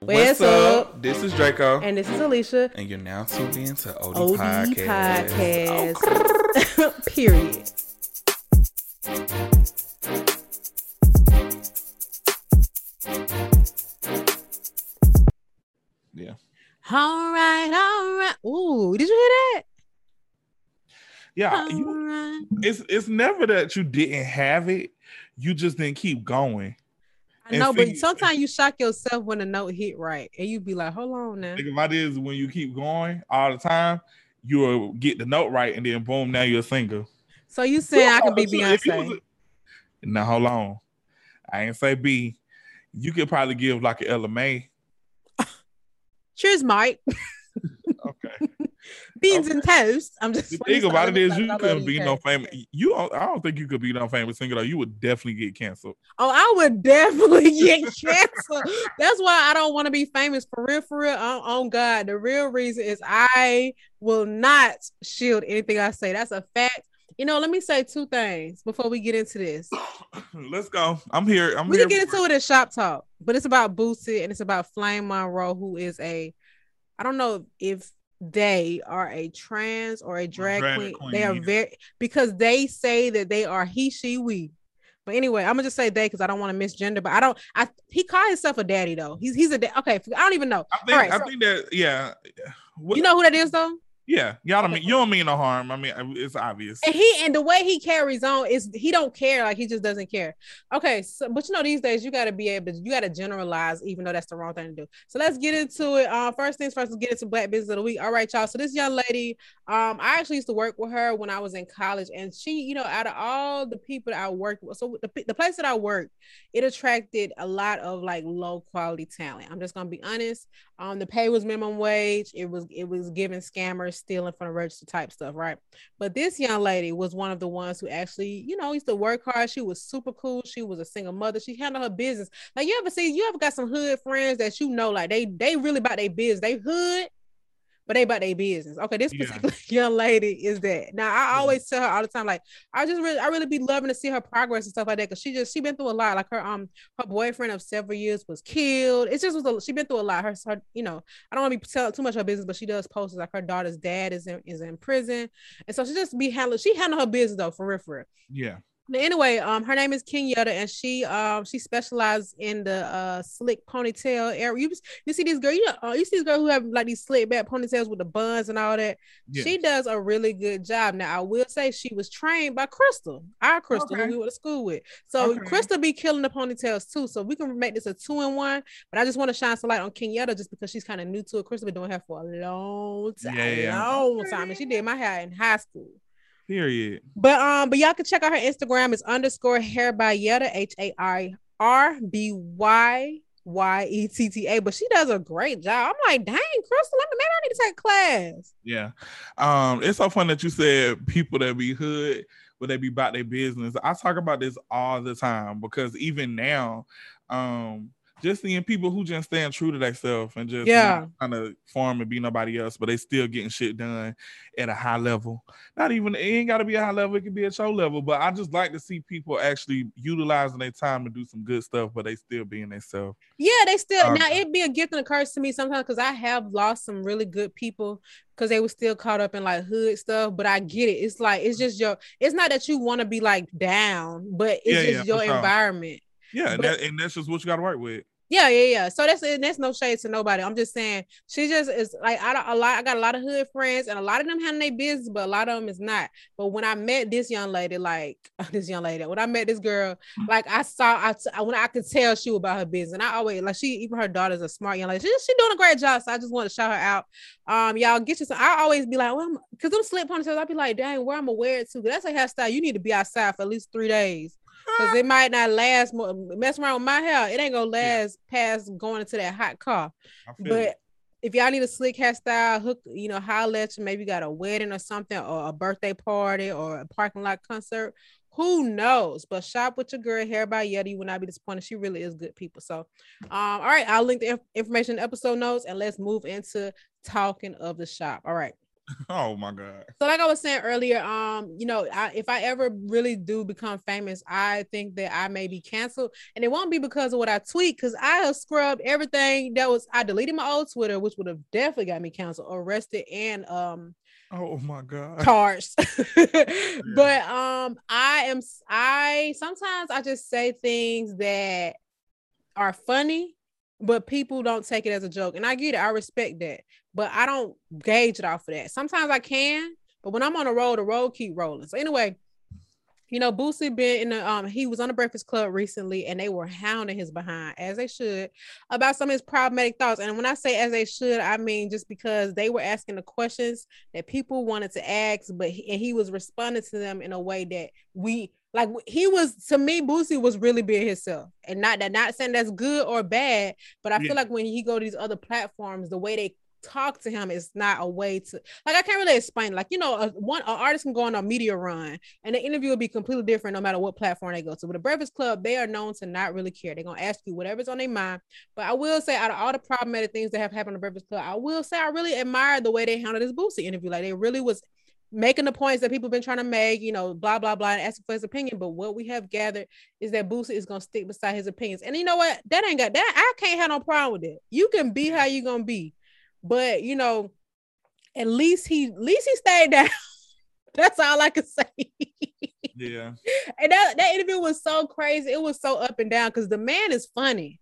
What's, up? This is Draco. And this is Alicia. And you're now tuned in to OD, OD Podcast. Podcast. Oh, Period. Yeah. All right, all right. Ooh, did you hear that? Yeah. You, right. it's it's never that you didn't have it. You just didn't keep going. I know, but sometimes you shock yourself when the note hit right, and you be like, "Hold on now." Think about this when you keep going all the time, you'll get the note right, and then boom, now you're a singer. So you saying I can be So if you was Beyonce? a- Now hold on. I ain't say B. You could probably give like an LMA. Cheers, Mike. Beans and toast. I'm just. The thing about it is you couldn't be no famous. You don't, I don't think you could be no famous singer though. You would definitely get canceled. Oh, I would definitely get canceled. That's why I don't want to be famous for real, for real. On, on God, the real reason is I will not shield anything I say. That's a fact. You know, let me say two things before we get into this. Let's go. I'm here. I'm we here. can get into it in shop talk, but it's about Boosie and it's about Flame Monroe, who is a, I don't know if they are a trans or a drag, drag queen. queen, They are very because they say that they are he, she, we. But anyway, I'm gonna just say they because I don't want to misgender. But I don't. I he called himself a daddy though. He's he's a da- okay. I don't even know. I think. Right, I so- think that. Yeah. What- You know who that is though. Yeah. Y'all don't mean. You don't mean no harm. I mean, it's obvious. And he and the way he carries on is he don't care, like he just doesn't care. Okay, so but you know these days you got to be able to you got to generalize, even though that's the wrong thing to do. So let's get into it. Uh, first things first, let's get into Black Business of the Week. All right, y'all. So this young lady, um, I actually used to work with her when I was in college, and she, you know, out of all the people that I worked with, so the the place that I worked, it attracted a lot of like low quality talent. I'm just gonna be honest. Um, the pay was minimum wage. It was it was giving scammers, stealing from the register type stuff, right? But this young lady was one of the ones who actually, you know, used to work hard. She was super cool. She was a single mother. She handled her business. Like you ever see, you ever got some hood friends that you know, like they they really about their business. They hood, but they about their business. Okay, this Yeah. particular young lady is that. Now I Yeah. always tell her all the time, like I just really, I really be loving to see her progress and stuff like that. Cause she just she been through a lot. Like her um her boyfriend of several years was killed. It's just was a, she been through a lot. Her, her you know I don't want to be telling too much of her business, but she does post like her daughter's dad is in is in prison, and so she just be handling. She handle her business though for real, for real. yeah. But Anyway, um, her name is Kenyatta, and she um she specialized in the uh slick ponytail area. You you see this girl, you know, uh, you see this girl who have like these slick back ponytails with the buns and all that. Yeah. She does a really good job. Now I will say she was trained by Crystal, our Crystal, Okay. who we went to school with. So Okay. Crystal be killing the ponytails too. So we can make this a two in one. But I just want to shine some light on Kenyatta just because she's kind of new to it. Crystal been doing hair for a long time, Yeah, yeah. long time, and she did my hair in high school. Period. But um, but y'all can check out her Instagram. It's underscore hair by Yetta, H A I R B Y Y E T T A. But she does a great job. I'm like, dang, Crystal, let me- maybe I need to take class. Yeah. Um, it's so fun that you said people that be hood, but they be about their business. I talk about this all the time because even now, um, just seeing people who just stand true to themselves and just Yeah. kind of form and be nobody else, but they still getting shit done at a high level. Not even it ain't gotta be a high level, it could be a show level, but I just like to see people actually utilizing their time to do some good stuff, but they still being themselves. Yeah, they still um, now it'd be a gift and a curse to me sometimes because I have lost some really good people because they were still caught up in like hood stuff. But I get it. It's like it's just your. It's not that you want to be like down, but it's Yeah, yeah, just your environment. sure. Yeah, and, But- that, and that's just what you gotta work with. Yeah, yeah, yeah. So that's and that's no shade to nobody. I'm just saying she just is like I don't- a lot. I got a lot of hood friends, and a lot of them handle their business, but a lot of them is not. But when I met this young lady, like this young lady, when I met this girl, like I saw, I t- when I could tell she was about her business, and I always like she even her daughter's a smart young lady. She she doing a great job. So I just want to shout her out. Um, y'all get you some. I always be like, well, because them slip ponytails, I'd be like, dang, where I'm it to? that's a hairstyle. You need to be outside for at least three days because it might not last more. Mess around with my hair, it ain't gonna last past going into that hot car. But it. if y'all need a slick hairstyle, hook, you know, holler at you. Maybe you got a wedding or something, or a birthday party, or a parking lot concert. Who knows? But shop with your girl, hair by Yetta. You will not be disappointed. She really is good people. So, um, all right, I'll link the inf- information in the episode notes, and let's move into talking of the shop. All right. Oh my god. So like I was saying earlier, um, you know, I, if I ever really do become famous, I think that I may be canceled, and it won't be because of what I tweet, because I have scrubbed everything that was. I deleted my old Twitter, which would have definitely got me canceled, arrested, and um. Oh my god. Charged. yeah. But um, I am. I sometimes I just say things that are funny but people don't take it as a joke. And I get it, I respect that, but I don't gauge it off of that. Sometimes I can, but when I'm on the road, the road keep rolling. So anyway, you know, Boosie been in the um he was on the Breakfast Club recently and they were hounding his behind as they should about some of his problematic thoughts. And when I say as they should, I mean just because they were asking the questions that people wanted to ask, but he, and he was responding to them in a way that we like he was to me, Boosie was really being himself, and not that not saying that's good or bad, but I yeah. feel like when he go to these other platforms, the way they talk to him is not a way to like I can't really explain. Like you know, a, one an artist can go on a media run, and the interview will be completely different no matter what platform they go to. With the Breakfast Club, they are known to not really care. They're gonna ask you whatever's on their mind. But I will say, out of all the problematic things that have happened the Breakfast Club, I will say I really admire the way they handled this Boosie interview. Like they really was making the points that people have been trying to make, you know, blah, blah, blah, and asking for his opinion. But what we have gathered is that Boosie is gonna stick beside his opinions. And you know what? That ain't got that. I can't have no problem with it. You can be how you gonna be. But you know, at least he at least he stayed down. That's all I can say. Yeah. And that, that interview was so crazy. It was so up and down because the man is funny.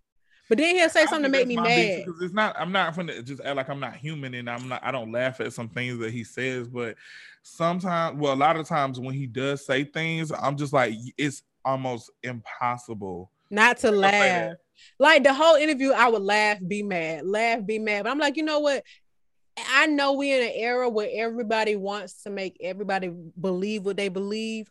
But then he'll say something to make me mad. Because it's not, I'm not gonna just act like I'm not human and I'm not, I don't laugh at some things that he says, but sometimes, well, a lot of times when he does say things, I'm just like, it's almost impossible not to laugh. Like the whole interview, I would laugh, be mad, laugh, be mad. But I'm like, you know what? I know we're in an era where everybody wants to make everybody believe what they believe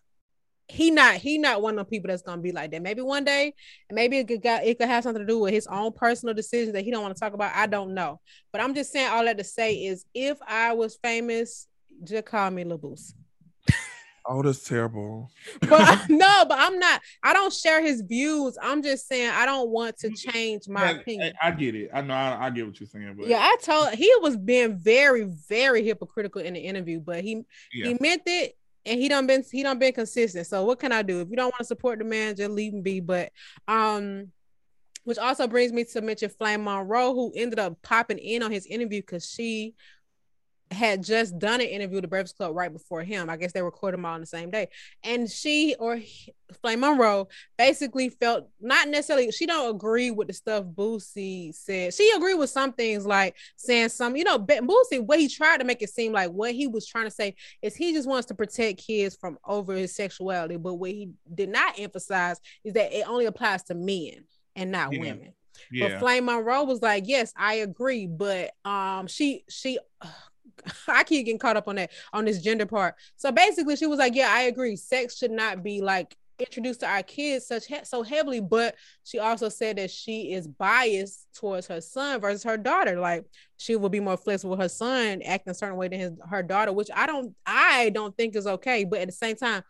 he not he not one of the people that's gonna be like that. Maybe one day, maybe it could got, it could have something to do with his own personal decisions that he don't want to talk about. I don't know, but I'm just saying all that to say is if I was famous, just call me Labus. Oh, that's terrible. but no, but I'm not. I don't share his views. I'm just saying I don't want to change my opinion. I, I, get it. I know. I, I, get what you're saying. But yeah, I told he was being very, very hypocritical in the interview, but he yeah. he meant it and he done been he done been consistent. So what can I do? If you don't want to support the man, just leave him be. But um, which also brings me to mention Flame Monroe, who ended up popping in on his interview because she had just done an interview with the Breakfast Club right before him. I guess they recorded them all on the same day. And she or Flame Monroe basically felt not necessarily she don't agree with the stuff Boosie said. She agreed with some things like saying some, you know, Boosie, what he tried to make it seem like what he was trying to say is he just wants to protect kids from over his sexuality. But what he did not emphasize is that it only applies to men and not yeah. women. Yeah. But Flame Monroe was like, yes, I agree. But um she she I keep getting caught up on that on this gender part. So basically, she was like, "Yeah, I agree. Sex should not be like introduced to our kids such he- so heavily." But she also said that she is biased towards her son versus her daughter. Like she will be more flexible with her son acting a certain way than his her daughter, which I don't I don't think is okay. But at the same time,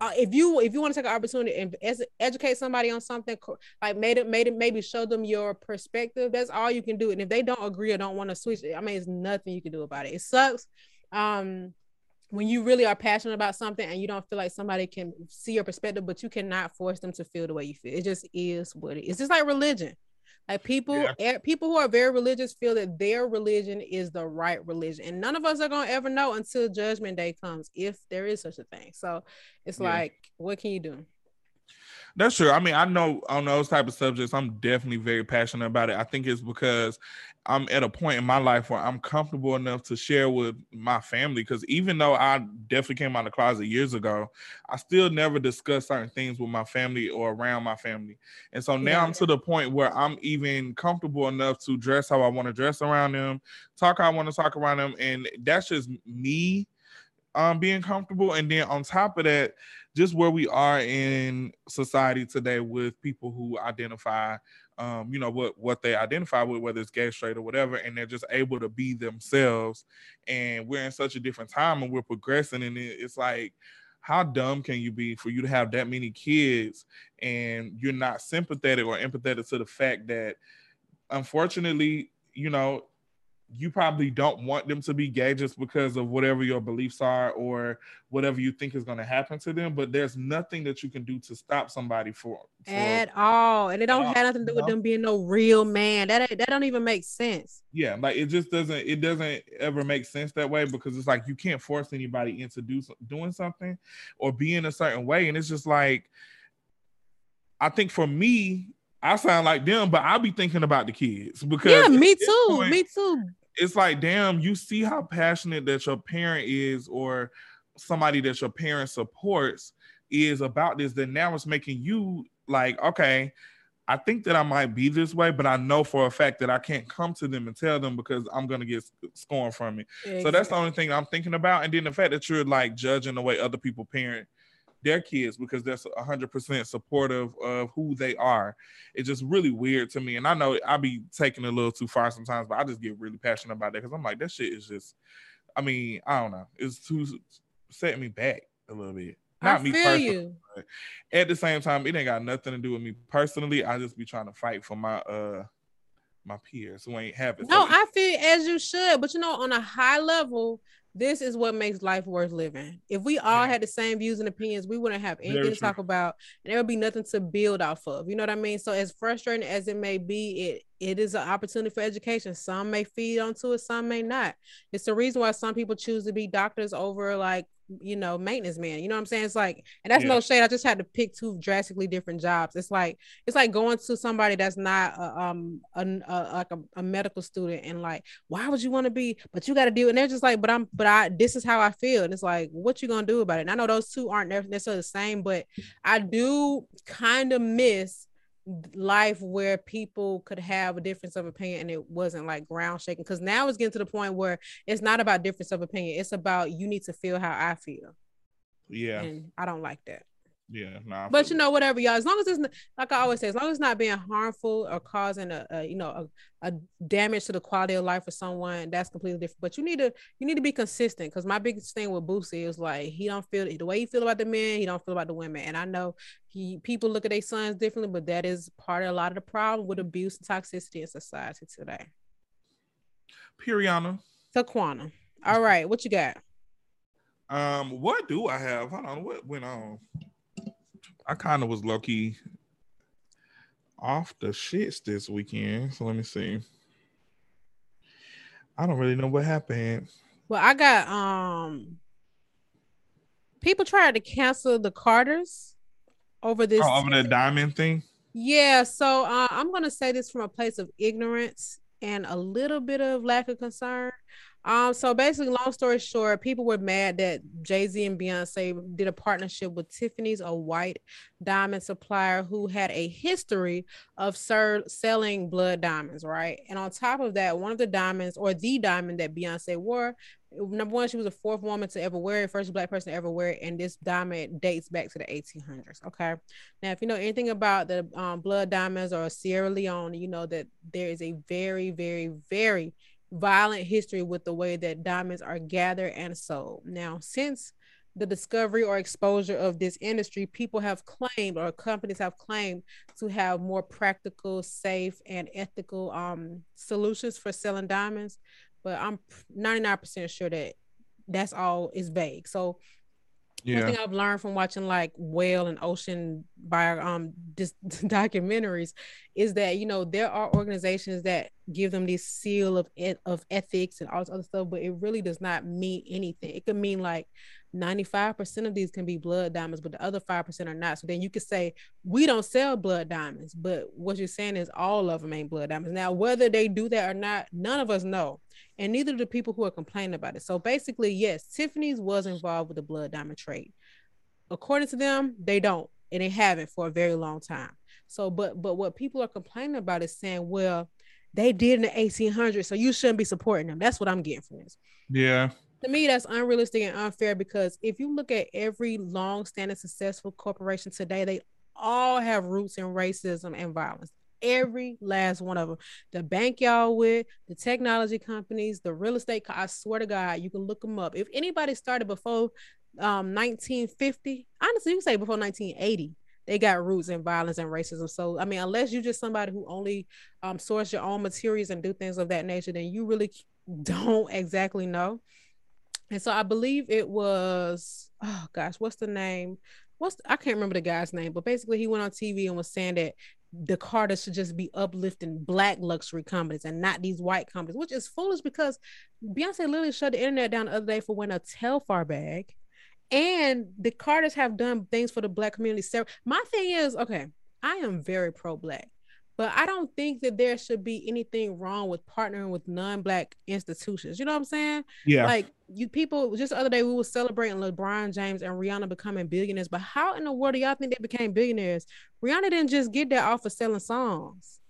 uh, if you if you want to take an opportunity and educate somebody on something like made it made it maybe show them your perspective that's all you can do. And if they don't agree or don't want to switch i mean it's nothing you can do about it. It sucks um when you really are passionate about something and you don't feel like somebody can see your perspective but you cannot force them to feel the way you feel. It just is what it is. It's just like religion like people, yeah. people who are very religious feel that their religion is the right religion, and none of us are gonna ever know until Judgment Day comes, if there is such a thing. So it's yeah. like, what can you do? That's true. I mean, I know on those type of subjects, I'm definitely very passionate about it. I think it's because I'm at a point in my life where I'm comfortable enough to share with my family. Because even though I definitely came out of the closet years ago, I still never discuss certain things with my family or around my family. And so now yeah. I'm to the point where I'm even comfortable enough to dress how I want to dress around them, talk how I want to talk around them, and that's just me um, being comfortable. And then on top of that, just where we are in society today with people who identify um, you know what what they identify with, whether it's gay, straight, or whatever, and they're just able to be themselves. And we're in such a different time, and we're progressing, and it's like, how dumb can you be for you to have that many kids, and you're not sympathetic or empathetic to the fact that, unfortunately, you know, you probably don't want them to be gay just because of whatever your beliefs are or whatever you think is going to happen to them. But there's nothing that you can do to stop somebody for, for at all, and it don't have nothing to do with them being no real man. That that don't even make sense. Yeah, like it just doesn't. It doesn't ever make sense that way because it's like you can't force anybody into do, doing something or being a certain way, and it's just like. I think for me, I sound like them, but I'll be thinking about the kids because yeah, me too, point, me too. It's like, damn, you see how passionate that your parent is, or somebody that your parent supports is about this. Then now it's making you like, okay, I think that I might be this way, but I know for a fact that I can't come to them and tell them because I'm gonna get scorned from it. Exactly. So that's the only thing I'm thinking about. And then the fact that you're like judging the way other people parent their kids because they're 100% supportive of who they are. It's just really weird to me. And I know I be taking it a little too far sometimes, but I just get really passionate about that because I'm like, that shit is just, I mean, I don't know. It's too setting me back a little bit. Not me personally. At the same time, it ain't got nothing to do with me personally. I just be trying to fight for my uh my peers who ain't having. No, so I feel as you should, but you know, on a high level, this is what makes life worth living. If we all had the same views and opinions, we wouldn't have anything Very to true. talk about, and there would be nothing to build off of. You know what I mean? So, as frustrating as it may be, it it is an opportunity for education. Some may feed onto it, some may not. It's the reason why some people choose to be doctors over like you know maintenance man. You know what I'm saying? It's like, and that's yeah. no shade. I just had to pick two drastically different jobs. It's like it's like going to somebody that's not a, um a, a like a, a, medical student and like, why would you want to be? But you got to do. And they're just like, but I'm but I this is how I feel. And it's like, what you gonna do about it? And I know those two aren't necessarily the same, but I do kind of miss life where people could have a difference of opinion and it wasn't like ground shaking because now it's getting to the point where it's not about difference of opinion it's about you need to feel how i feel. Yeah. And i don't like that yeah, nah, but you know, whatever, y'all. As long as it's not, like I always say, as long as it's not being harmful or causing a, a you know a, a, damage to the quality of life for someone, that's completely different. But you need to you need to be consistent because my biggest thing with Boosie is like he don't feel the way he feel about the men, he don't feel about the women. And I know he people look at their sons differently, but that is part of a lot of the problem with abuse and toxicity in society today. Piriana. Taquana. All right, what you got? Um, what do I have? Hold on, what went on? I kind of was lucky off the shits this weekend. So let me see. I don't really know what happened. Well, I got um people tried to cancel the Carters over this oh, over the diamond thing. Yeah, so uh, I'm gonna say this from a place of ignorance and a little bit of lack of concern. Um, so basically, long story short, people were mad that Jay Z and Beyonce did a partnership with Tiffany's, a white diamond supplier who had a history of ser- selling blood diamonds, right? And on top of that, one of the diamonds or the diamond that Beyonce wore, number one, she was the fourth woman to ever wear it, first black person to ever wear it, and this diamond dates back to the 1800s. Okay, now if you know anything about the um, blood diamonds or Sierra Leone, you know that there is a very, very, very violent history with the way that diamonds are gathered and sold. Now, since the discovery or exposure of this industry, people have claimed or companies have claimed to have more practical, safe, and ethical um, solutions for selling diamonds. But I'm 99% sure that that's all is vague. So yeah. One thing I've learned from watching like whale and ocean bio um just documentaries is that you know there are organizations that give them this seal of of ethics and all this other stuff, but it really does not mean anything. It could mean like 95% of these can be blood diamonds, but the other 5% are not. So then you could say, we don't sell blood diamonds, but what you're saying is all of them ain't blood diamonds. Now, whether they do that or not, none of us know. And neither do the people who are complaining about it. So basically, yes, Tiffany's was involved with the blood diamond trade. According to them, they don't, and they haven't for a very long time. So, but but what people are complaining about is saying, well, they did in the 1800s, so you shouldn't be supporting them. That's what I'm getting from this. Yeah to me that's unrealistic and unfair because if you look at every long-standing successful corporation today they all have roots in racism and violence every last one of them the bank y'all with the technology companies the real estate i swear to god you can look them up if anybody started before um 1950 honestly you can say before 1980 they got roots in violence and racism. So I mean, unless you're just somebody who only um, source your own materials and do things of that nature, then you really don't exactly know. And so I believe it was oh gosh, what's the name? What's I can't remember the guy's name, but basically he went on TV and was saying that the Carter should just be uplifting black luxury companies and not these white companies, which is foolish because Beyonce literally shut the internet down the other day for wearing a Telfar bag. And the Carters have done things for the black community. My thing is, okay, I am very pro-black. But I don't think that there should be anything wrong with partnering with non-black institutions. You know what I'm saying? Yeah. Like you people just the other day we were celebrating LeBron James and Rihanna becoming billionaires. But how in the world do y'all think they became billionaires? Rihanna didn't just get that off of selling songs.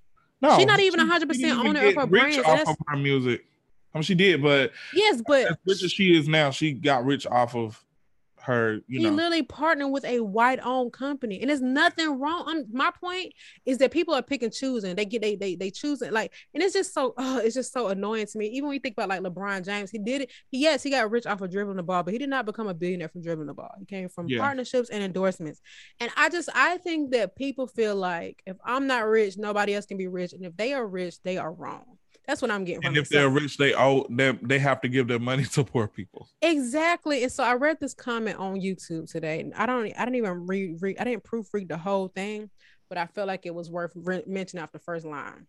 No, she's not even hundred percent owner of her brand. Off of her music. I mean, she did, but yes, but as rich as she is now, she got rich off of her, you he know. literally partnered with a white owned company. And there's nothing wrong. I'm, my point is that people are picking choosing. They get they they they choose it like and it's just so oh, it's just so annoying to me. Even when you think about like LeBron James, he did it. He yes, he got rich off of dribbling the ball, but he did not become a billionaire from dribbling the ball. He came from yeah. partnerships and endorsements. And I just I think that people feel like if I'm not rich, nobody else can be rich. And if they are rich, they are wrong. That's what I'm getting. And if they're rich, they owe them. They have to give their money to poor people. Exactly. And so I read this comment on YouTube today, I don't. I didn't even read. read I didn't proofread the whole thing, but I felt like it was worth re- mentioning after the first line.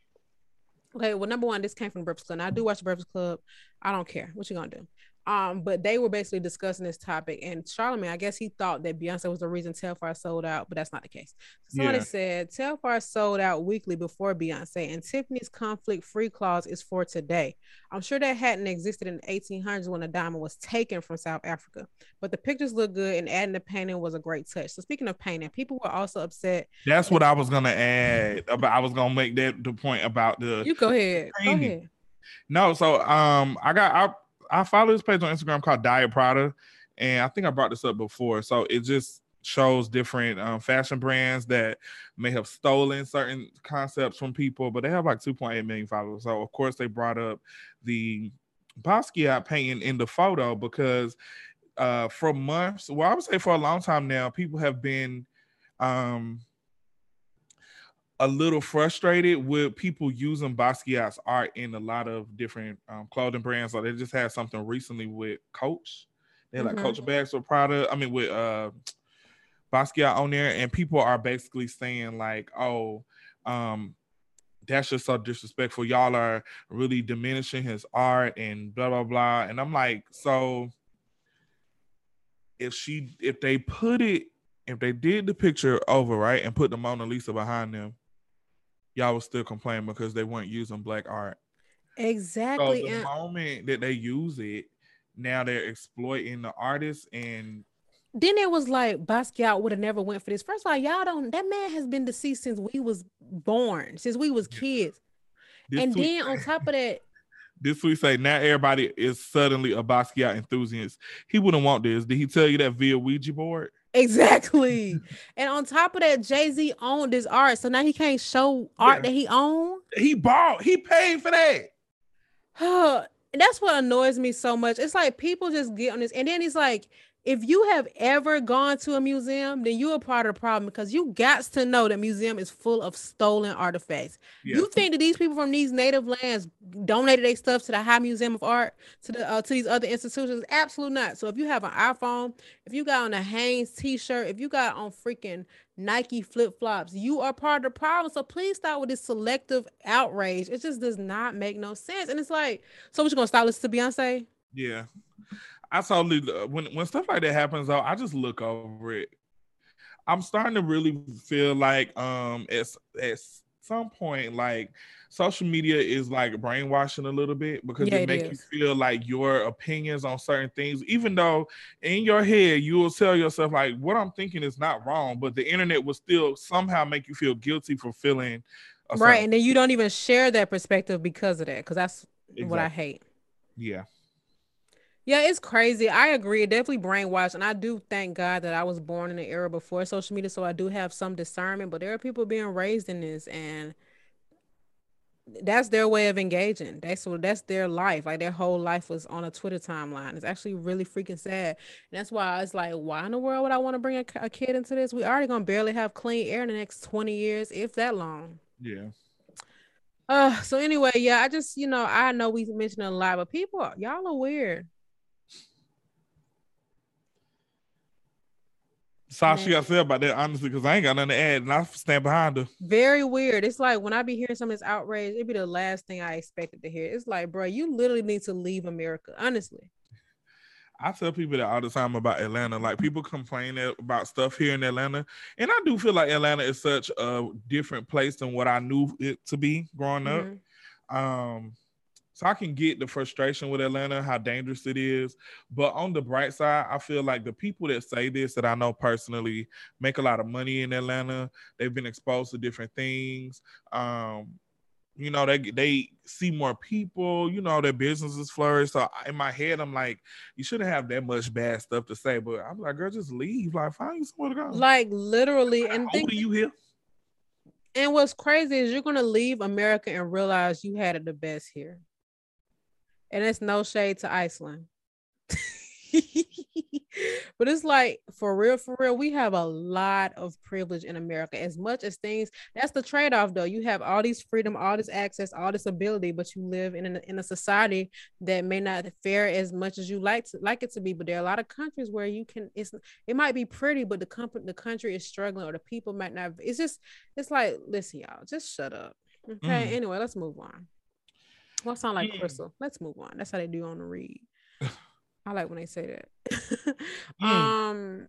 Okay. Well, number one, this came from the Breakfast Club. And I do watch the Breakfast Club. I don't care. What you're gonna do? Um, but they were basically discussing this topic, and Charlemagne, I guess he thought that Beyonce was the reason Telfar sold out, but that's not the case. Somebody yeah. said Telfar sold out weekly before Beyonce, and Tiffany's conflict-free clause is for today. I'm sure that hadn't existed in the 1800s when the diamond was taken from South Africa, but the pictures look good, and adding the painting was a great touch. So speaking of painting, people were also upset. That's what I was gonna add. About I was gonna make that the point about the. You go ahead. Painting. Go ahead. No, so um, I got I I follow this page on Instagram called Diet Prada, and I think I brought this up before. So it just shows different um, fashion brands that may have stolen certain concepts from people, but they have like 2.8 million followers. So of course they brought up the Basquiat painting in the photo because uh, for months, well, I would say for a long time now, people have been um, a little frustrated with people using Basquiat's art in a lot of different um, clothing brands. Like they just had something recently with Coach. They had mm-hmm. like Coach bags with Prada. I mean, with uh, Basquiat on there, and people are basically saying like, "Oh, um, that's just so disrespectful. Y'all are really diminishing his art and blah blah blah." And I'm like, so if she, if they put it, if they did the picture over right and put the Mona Lisa behind them y'all was still complaining because they weren't using black art. Exactly. So the and- moment that they use it, now they're exploiting the artists and then it was like Basquiat would have never went for this. First of all, y'all don't that man has been deceased since we was born, since we was kids. This and tweet, then on top of that, this we say now everybody is suddenly a Basquiat enthusiast. He wouldn't want this. Did he tell you that via Ouija board? Exactly. and on top of that, Jay Z owned his art, so now he can't show art yeah. that he owned. He bought. He paid for that. and that's what annoys me so much. It's like people just get on this, and then he's like, if you have ever gone to a museum, then you're a part of the problem because you got to know that museum is full of stolen artifacts. Yeah. You think that these people from these native lands donated their stuff to the High Museum of Art, to the uh, to these other institutions? Absolutely not. So if you have an iPhone, if you got on a Hanes t-shirt, if you got on freaking Nike flip-flops, you are part of the problem. So please stop with this selective outrage. It just does not make no sense. And it's like, so what you gonna stop listening to Beyonce? Yeah. I totally when when stuff like that happens though, I just look over it. I'm starting to really feel like um at, at some point like social media is like brainwashing a little bit because yeah, it, it makes you feel like your opinions on certain things, even though in your head you will tell yourself like what I'm thinking is not wrong, but the internet will still somehow make you feel guilty for feeling right, and then you don't even share that perspective because of that, because that's exactly. what I hate. Yeah. Yeah, it's crazy. I agree. It definitely brainwashed. And I do thank God that I was born in an era before social media. So I do have some discernment, but there are people being raised in this and that's their way of engaging. That's what that's their life. Like their whole life was on a Twitter timeline. It's actually really freaking sad. And that's why it's like, why in the world would I want to bring a, a kid into this? We already gonna barely have clean air in the next 20 years, if that long. Yeah. Uh, so anyway, yeah, I just you know I know we mentioned a lot, but people y'all are weird. Sorry, she got to say about that honestly, because I ain't got nothing to add, and I stand behind her. Very weird. It's like when I be hearing some of this outrage, it'd be the last thing I expected to hear. It's like, bro, you literally need to leave America. Honestly. I tell people that all the time about Atlanta. Like people complain about stuff here in Atlanta, and I do feel like Atlanta is such a different place than what I knew it to be growing mm-hmm. up. Um, so I can get the frustration with Atlanta, how dangerous it is. But on the bright side, I feel like the people that say this that I know personally make a lot of money in Atlanta. They've been exposed to different things. Um, you know, they they see more people, you know, their businesses flourish. So in my head, I'm like, you shouldn't have that much bad stuff to say. But I'm like, girl, just leave. Like, find you somewhere to go. Like literally, and think you here. And what's crazy is you're gonna leave America and realize you had it the best here and it's no shade to Iceland. but it's like for real, for real, we have a lot of privilege in America. As much as things, that's the trade-off though. You have all these freedom, all this access, all this ability, but you live in a, in a society that may not fare as much as you like to like it to be. But there are a lot of countries where you can. It's it might be pretty, but the company, the country is struggling, or the people might not. It's just it's like listen, y'all, just shut up. Okay. Mm. Anyway, let's move on. Well, sound like mm. Crystal. Let's move on. That's how they do on the read. I like when they say that. Um.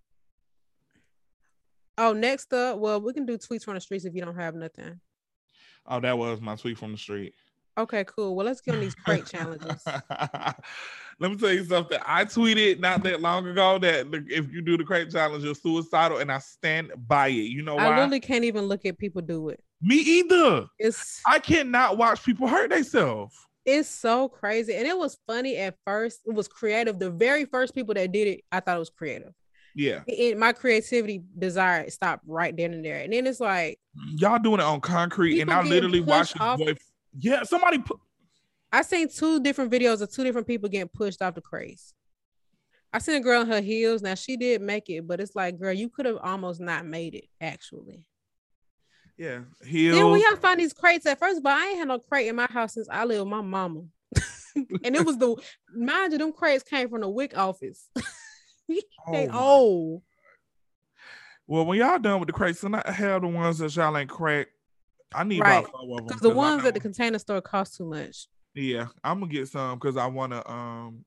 Oh, next up, well, we can do tweets from the streets if you don't have nothing. Oh, that was my tweet from the street. Okay, cool. Well, let's get on these crate challenges. Let me tell you something. I tweeted not that long ago that if you do the crate challenge, you're suicidal, and I stand by it. You know why? I literally can't even look at people do it. Me either. It's I cannot watch people hurt themselves. It's so crazy. And it was funny at first. It was creative. The very first people that did it, I thought it was creative. Yeah. It, my creativity desire stopped right then and there. And then it's like y'all doing it on concrete, and I literally watched boy. Yeah, somebody put I seen two different videos of two different people getting pushed off the craze. I seen a girl in her heels. Now she did make it, but it's like, girl, you could have almost not made it actually. Yeah, heels. Then we have find these crates at first, but I ain't had no crate in my house since I lived with my mama. and it was the mind you, them crates came from the WIC office. they oh old. Well, when y'all done with the crates, and I have the ones that y'all ain't crack. I need right. about four of them. Because the ones at the container store cost too much. Yeah, I'm gonna get some because I want to um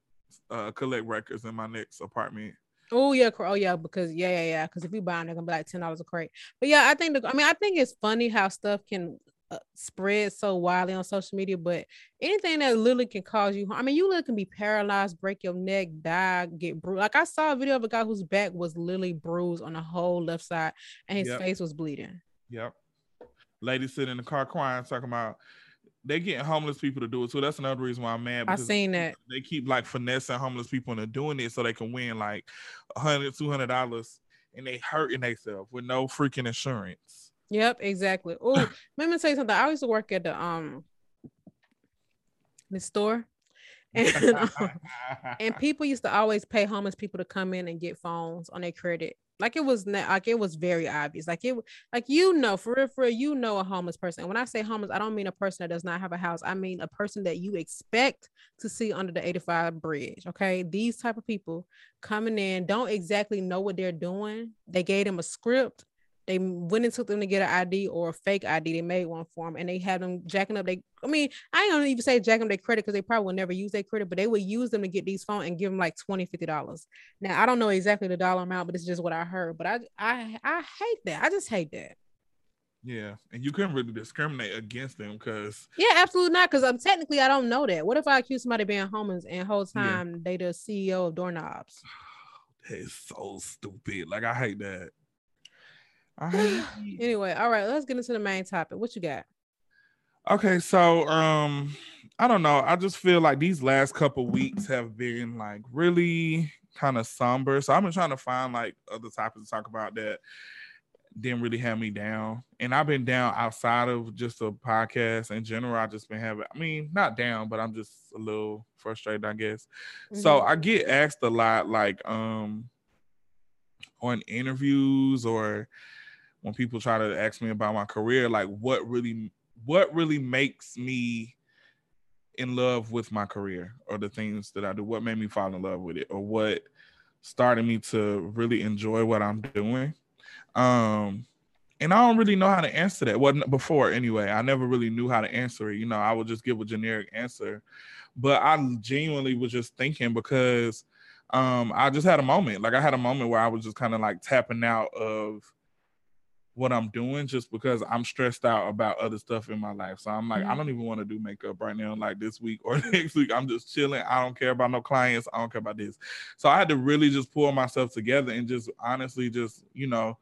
uh, collect records in my next apartment. Oh yeah, oh yeah, because yeah, yeah, yeah. Because if you buy them, they're gonna be like ten dollars a crate. But yeah, I think the, I mean, I think it's funny how stuff can uh, spread so widely on social media. But anything that literally can cause you, I mean, you literally can be paralyzed, break your neck, die, get bruised. Like I saw a video of a guy whose back was literally bruised on the whole left side, and his yep. face was bleeding. Yep. Lady sitting in the car crying, talking about they getting homeless people to do it too. That's another reason why I'm mad. I seen that they keep like finessing homeless people into doing it so they can win like 100 200 dollars, and they hurting themselves with no freaking insurance. Yep, exactly. Oh, let me tell you something. I used to work at the um the store, and um, and people used to always pay homeless people to come in and get phones on their credit like it was not, like it was very obvious. Like it like you know, for real, for real, you know a homeless person. And when I say homeless, I don't mean a person that does not have a house. I mean a person that you expect to see under the 85 bridge. Okay. These type of people coming in don't exactly know what they're doing. They gave them a script they went and took them to get an ID or a fake ID. They made one for them and they had them jacking up. They, I mean, I don't even say jacking up their credit because they probably will never use their credit, but they would use them to get these phones and give them like 20 $50. Now, I don't know exactly the dollar amount, but it's just what I heard. But I, I, I hate that. I just hate that. Yeah, and you couldn't really discriminate against them because yeah, absolutely not. Because I'm um, technically I don't know that. What if I accuse somebody being homeless and whole time yeah. they the CEO of doorknobs? That is so stupid. Like I hate that. anyway, all right, let's get into the main topic. What you got? Okay, so um, I don't know. I just feel like these last couple weeks have been like really kind of somber. So I've been trying to find like other topics to talk about that didn't really have me down. And I've been down outside of just a podcast in general. I just been having, I mean, not down, but I'm just a little frustrated, I guess. Mm-hmm. So I get asked a lot, like, um, on interviews or when people try to ask me about my career, like what really what really makes me in love with my career or the things that I do? What made me fall in love with it, or what started me to really enjoy what I'm doing? Um, and I don't really know how to answer that. Well, before anyway, I never really knew how to answer it. You know, I would just give a generic answer, but I genuinely was just thinking because um, I just had a moment. Like I had a moment where I was just kind of like tapping out of what I'm doing just because I'm stressed out about other stuff in my life. So I'm like, mm-hmm. I don't even want to do makeup right now, like this week or next week. I'm just chilling. I don't care about no clients. I don't care about this. So I had to really just pull myself together and just honestly just, you know,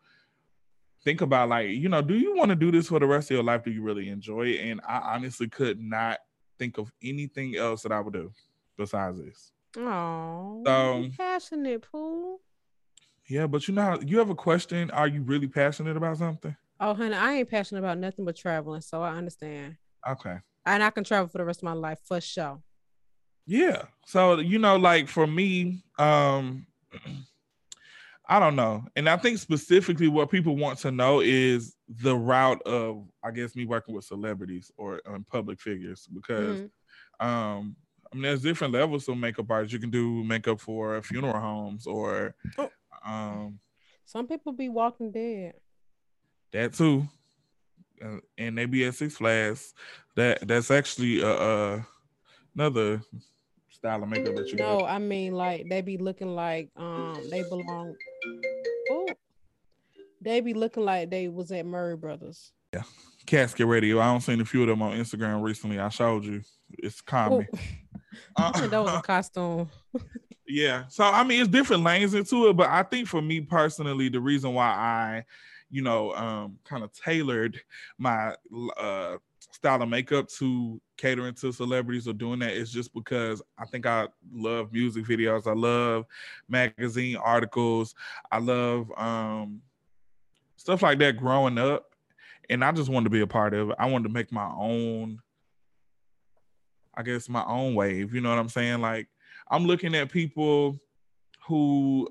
think about like, you know, do you want to do this for the rest of your life? Do you really enjoy it? And I honestly could not think of anything else that I would do besides this. Oh, so passionate, Pooh. Yeah, but you know, you have a question. Are you really passionate about something? Oh, honey, I ain't passionate about nothing but traveling, so I understand. Okay. And I can travel for the rest of my life for sure. Yeah. So you know, like for me, um, I don't know, and I think specifically what people want to know is the route of, I guess, me working with celebrities or um, public figures because, mm-hmm. um, I mean, there's different levels of makeup artists. You can do makeup for funeral homes or oh. Um, some people be walking dead. That too, uh, and they be at Six Flags. That that's actually uh, uh another style of makeup that you. No, I mean like they be looking like um they belong. Oh, they be looking like they was at Murray Brothers. Yeah, Casket Radio. I don't seen a few of them on Instagram recently. I showed you. It's comedy. Uh, that was a costume. Yeah. So I mean, it's different lanes into it, but I think for me personally, the reason why I, you know, um, kind of tailored my uh style of makeup to catering to celebrities or doing that is just because I think I love music videos. I love magazine articles. I love um stuff like that growing up. And I just wanted to be a part of it. I wanted to make my own, I guess my own wave. You know what I'm saying? Like I'm looking at people who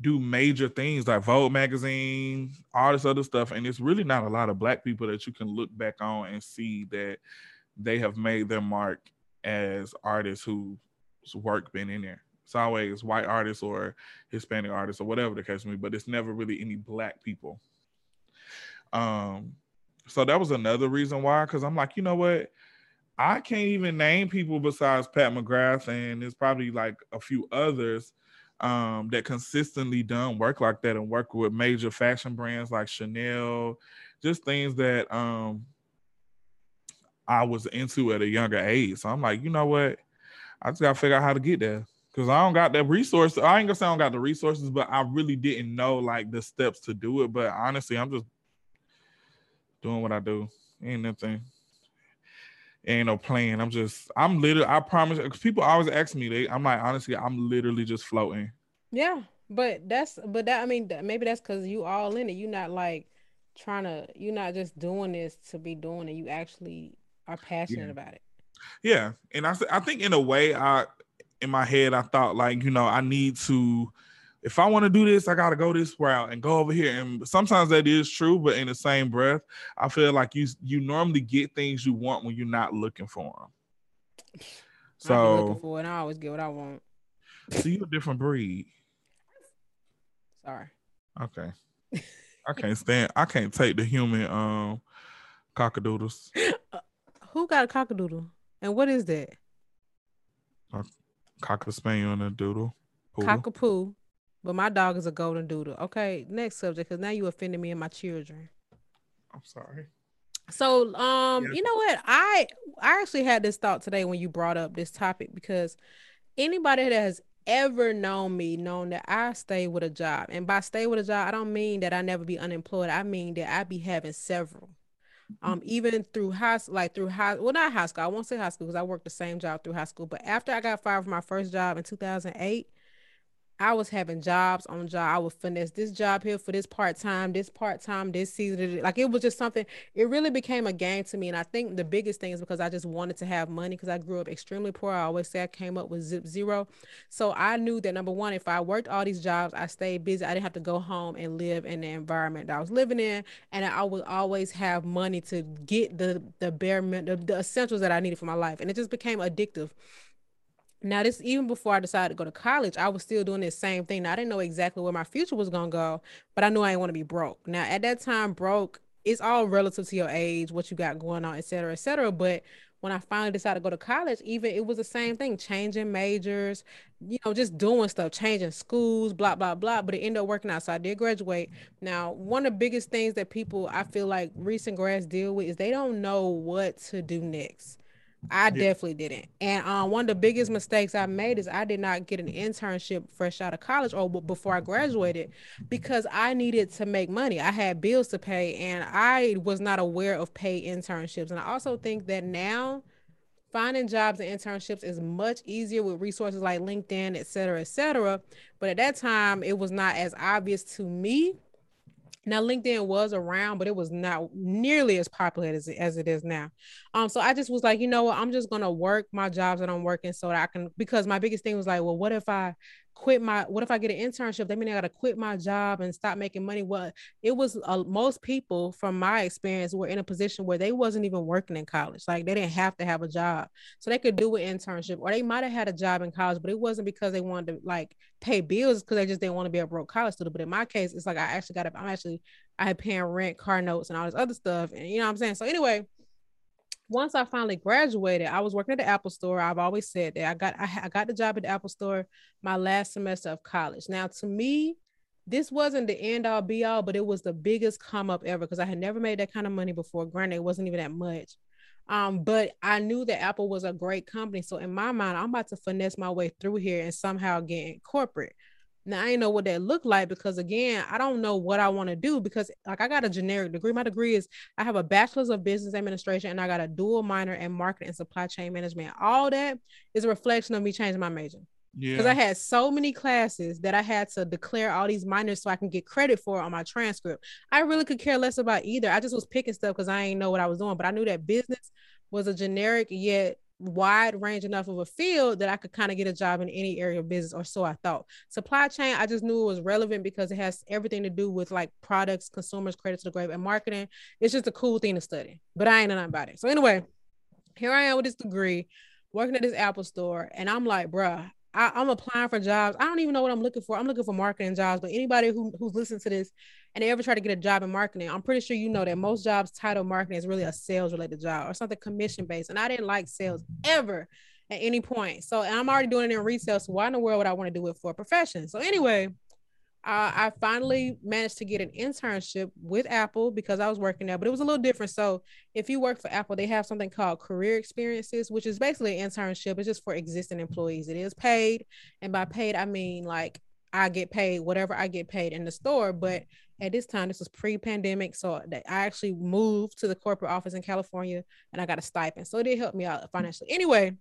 do major things like Vogue magazine, all this other stuff, and it's really not a lot of black people that you can look back on and see that they have made their mark as artists whose work been in there. It's always white artists or Hispanic artists or whatever the case may be, but it's never really any black people. Um, so that was another reason why, because I'm like, you know what? I can't even name people besides Pat McGrath, and there's probably like a few others um, that consistently done work like that and work with major fashion brands like Chanel, just things that um, I was into at a younger age. So I'm like, you know what? I just gotta figure out how to get there. Cause I don't got that resource. I ain't gonna say I don't got the resources, but I really didn't know like the steps to do it. But honestly, I'm just doing what I do. Ain't nothing ain't no plan. I'm just, I'm literally, I promise, because people always ask me, they, I'm like, honestly, I'm literally just floating. Yeah, but that's, but that, I mean, maybe that's because you all in it. You're not like trying to, you're not just doing this to be doing it. You actually are passionate yeah. about it. Yeah, and I, I think in a way, I, in my head, I thought like, you know, I need to if I want to do this, I got to go this route and go over here. And sometimes that is true, but in the same breath, I feel like you you normally get things you want when you're not looking for them. So looking for it, I always get what I want. So you're a different breed. Sorry. Okay. I can't stand. I can't take the human um cockadoodles. Uh, who got a cockadoodle? And what is that? A cocker spaniel and a doodle. Cockapoo. But my dog is a golden doodle. Okay, next subject, because now you offended me and my children. I'm sorry. So, um, yeah. you know what? I I actually had this thought today when you brought up this topic because anybody that has ever known me known that I stay with a job, and by stay with a job, I don't mean that I never be unemployed. I mean that I be having several. Um, even through high, like through high, well, not high school. I won't say high school because I worked the same job through high school. But after I got fired from my first job in 2008, I was having jobs on job. I would finesse this job here for this part time, this part time, this season. Like it was just something. It really became a game to me, and I think the biggest thing is because I just wanted to have money because I grew up extremely poor. I always say I came up with zip zero, so I knew that number one, if I worked all these jobs, I stayed busy. I didn't have to go home and live in the environment that I was living in, and I would always have money to get the the bare the, the essentials that I needed for my life, and it just became addictive. Now, this even before I decided to go to college, I was still doing this same thing. Now, I didn't know exactly where my future was gonna go, but I knew I didn't want to be broke. Now, at that time, broke it's all relative to your age, what you got going on, et cetera, et cetera. But when I finally decided to go to college, even it was the same thing, changing majors, you know, just doing stuff, changing schools, blah, blah, blah. But it ended up working out. So I did graduate. Now, one of the biggest things that people I feel like recent grads deal with is they don't know what to do next. I yeah. definitely didn't. And um, one of the biggest mistakes I made is I did not get an internship fresh out of college or before I graduated because I needed to make money. I had bills to pay and I was not aware of paid internships. And I also think that now finding jobs and internships is much easier with resources like LinkedIn, et cetera, et cetera. But at that time, it was not as obvious to me now LinkedIn was around, but it was not nearly as popular as it, as it is now. Um, so I just was like, you know what, I'm just gonna work my jobs that I'm working so that I can because my biggest thing was like, well, what if I quit my what if I get an internship? That mean I gotta quit my job and stop making money. Well, it was uh, most people from my experience were in a position where they wasn't even working in college. Like they didn't have to have a job. So they could do an internship or they might have had a job in college, but it wasn't because they wanted to like pay bills because they just didn't want to be a broke college student. But in my case, it's like I actually got I'm actually I had paying rent, car notes, and all this other stuff. And you know what I'm saying? So anyway, once I finally graduated, I was working at the Apple store. I've always said that I got I, I got the job at the Apple store my last semester of college. Now, to me, this wasn't the end all be all, but it was the biggest come up ever because I had never made that kind of money before. Granted, it wasn't even that much. Um, but I knew that Apple was a great company. So in my mind, I'm about to finesse my way through here and somehow get in corporate. Now I know what that looked like because again, I don't know what I want to do because like I got a generic degree. My degree is I have a bachelor's of business administration and I got a dual minor in marketing and supply chain management. All that is a reflection of me changing my major. Yeah. Because I had so many classes that I had to declare all these minors so I can get credit for on my transcript. I really could care less about either. I just was picking stuff because I ain't know what I was doing, but I knew that business was a generic yet wide range enough of a field that I could kind of get a job in any area of business, or so I thought. Supply chain, I just knew it was relevant because it has everything to do with like products, consumers, credit to the grave, and marketing. It's just a cool thing to study, but I ain't know about it. So anyway, here I am with this degree, working at this Apple store, and I'm like, bruh, I, am applying for jobs. I don't even know what I'm looking for. I'm looking for marketing jobs. But anybody who, who's listening to this and they ever try to get a job in marketing, I'm pretty sure you know that most jobs title marketing is really a sales related job or something commission based. And I didn't like sales ever at any point. So I'm already doing it in retail. So why in the world would I want to do it for a profession? So anyway, I finally managed to get an internship with Apple because I was working there, but it was a little different. So, if you work for Apple, they have something called career experiences, which is basically an internship. It's just for existing employees. It is paid, and by paid, I mean like I get paid whatever I get paid in the store. But at this time, this was pre-pandemic, so I actually moved to the corporate office in California, and I got a stipend, so it did help me out financially. Anyway,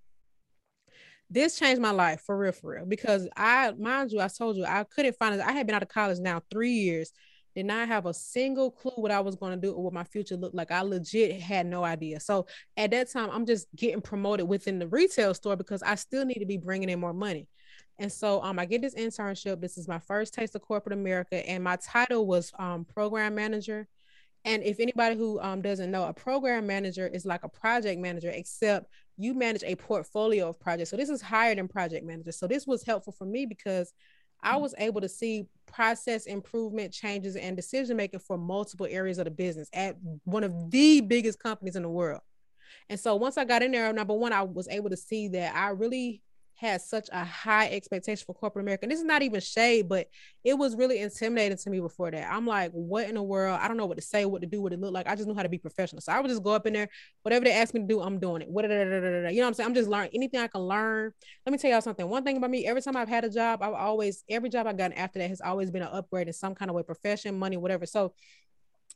this changed my life for real, for real. Because I, mind you, I told you I couldn't find it. I had been out of college now three years, did not have a single clue what I was going to do or what my future looked like. I legit had no idea. So at that time, I'm just getting promoted within the retail store because I still need to be bringing in more money. And so um, I get this internship. This is my first taste of corporate America, and my title was um, program manager. And if anybody who um, doesn't know, a program manager is like a project manager, except you manage a portfolio of projects. So this is higher than project manager. So this was helpful for me because I mm. was able to see process improvement changes and decision making for multiple areas of the business at one of the biggest companies in the world. And so once I got in there, number one, I was able to see that I really had such a high expectation for corporate America. And this is not even shade, but it was really intimidating to me before that. I'm like, what in the world? I don't know what to say, what to do, what it look like. I just knew how to be professional. So I would just go up in there, whatever they ask me to do, I'm doing it. You know what I'm saying? I'm just learning anything I can learn. Let me tell y'all something. One thing about me, every time I've had a job, I've always, every job I've gotten after that has always been an upgrade in some kind of way, profession, money, whatever. So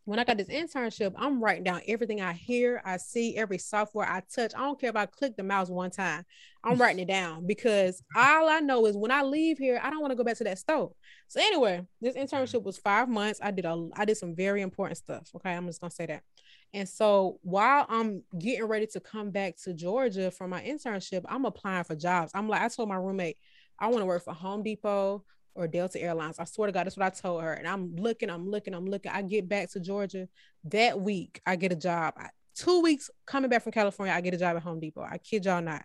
when I got this internship, I'm writing down everything I hear, I see, every software I touch. I don't care if I click the mouse one time. I'm writing it down because all I know is when I leave here, I don't want to go back to that store. So anyway, this mm. internship was five months. I did a I did some very important stuff. Okay, I'm just gonna say that. And so while I'm getting ready to come back to Georgia for my internship, I'm applying for jobs. I'm like, I told my roommate, I want to work for Home Depot or Delta Airlines. I swear to God, that's what I told her. And I'm looking, I'm looking, I'm looking. I get back to Georgia that week. I get a job. I, two weeks coming back from California, I get a job at Home Depot. I kid y'all not.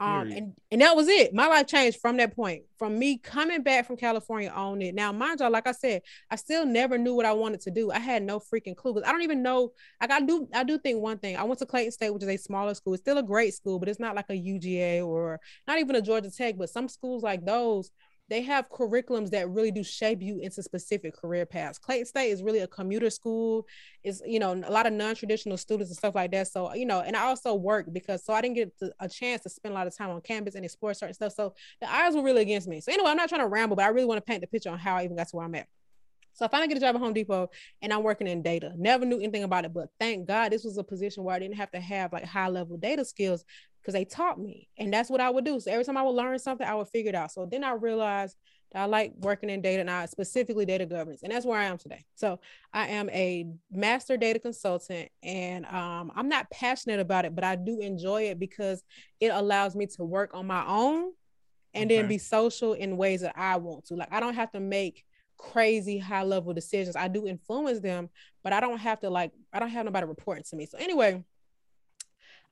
Um, and, and that was it. My life changed from that point. From me coming back from California on it. Now, mind y'all, like I said, I still never knew what I wanted to do. I had no freaking clue. Because I don't even know. Like I do, I do think one thing. I went to Clayton State, which is a smaller school. It's still a great school, but it's not like a UGA or not even a Georgia Tech. But some schools like those, they have curriculums that really do shape you into specific career paths. Clayton State is really a commuter school. It's you know a lot of non-traditional students and stuff like that. So you know, and I also work because so I didn't get a chance to spend a lot of time on campus and explore certain stuff. So the odds were really against me. So anyway, I'm not trying to ramble, but I really want to paint the picture on how I even got to where I'm at. So I finally get a job at Home Depot and I'm working in data. Never knew anything about it, but thank God this was a position where I didn't have to have like high level data skills because they taught me. And that's what I would do. So every time I would learn something, I would figure it out. So then I realized that I like working in data and I specifically data governance. And that's where I am today. So I am a master data consultant and um, I'm not passionate about it, but I do enjoy it because it allows me to work on my own and okay. then be social in ways that I want to. Like I don't have to make crazy high level decisions. I do influence them, but I don't have to like I don't have nobody reporting to me. So anyway,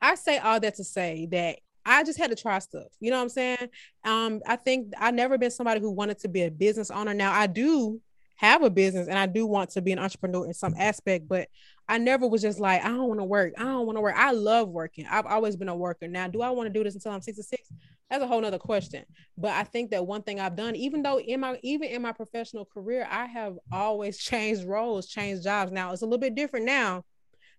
I say all that to say that I just had to try stuff. You know what I'm saying? Um, I think I've never been somebody who wanted to be a business owner. Now I do have a business and I do want to be an entrepreneur in some aspect, but I never was just like, I don't want to work. I don't want to work. I love working. I've always been a worker. Now, do I want to do this until I'm 66? That's a whole nother question. But I think that one thing I've done, even though in my even in my professional career, I have always changed roles, changed jobs. Now it's a little bit different now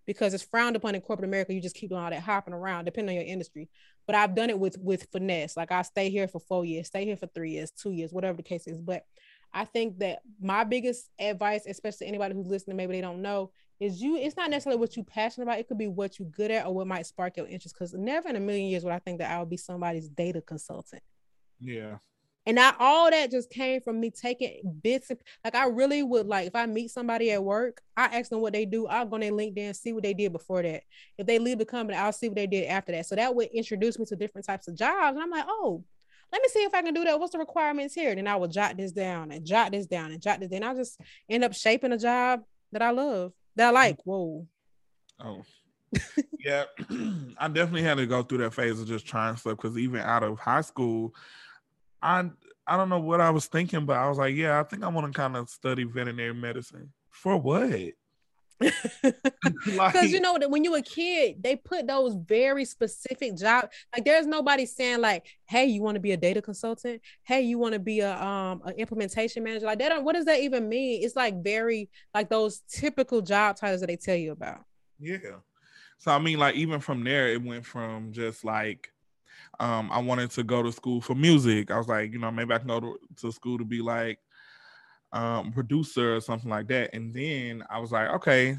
because it's frowned upon in corporate America. You just keep doing all that hopping around, depending on your industry. But I've done it with with finesse. Like I stay here for four years, stay here for three years, two years, whatever the case is. But I think that my biggest advice, especially anybody who's listening, maybe they don't know, is you. It's not necessarily what you're passionate about. It could be what you're good at or what might spark your interest. Because never in a million years would I think that I would be somebody's data consultant. Yeah. And I all that just came from me taking bits. Of, like I really would like if I meet somebody at work, I ask them what they do. I'll go on their LinkedIn, see what they did before that. If they leave the company, I'll see what they did after that. So that would introduce me to different types of jobs. And I'm like, oh, let me see if I can do that. What's the requirements here? And then I will jot this down and jot this down and jot this. Then I just end up shaping a job that I love, that I mm-hmm. like. Whoa. Oh. yeah, I definitely had to go through that phase of just trying stuff because even out of high school, I I don't know what I was thinking, but I was like, yeah, I think I want to kind of study veterinary medicine. For what? Because like, you know that when you're a kid, they put those very specific jobs. Like there's nobody saying like, "Hey, you want to be a data consultant? Hey, you want to be a um an implementation manager?" Like that. What does that even mean? It's like very like those typical job titles that they tell you about. Yeah. So I mean, like even from there, it went from just like um, I wanted to go to school for music. I was like, you know, maybe I can go to, to school to be like um, producer or something like that. And then I was like, okay,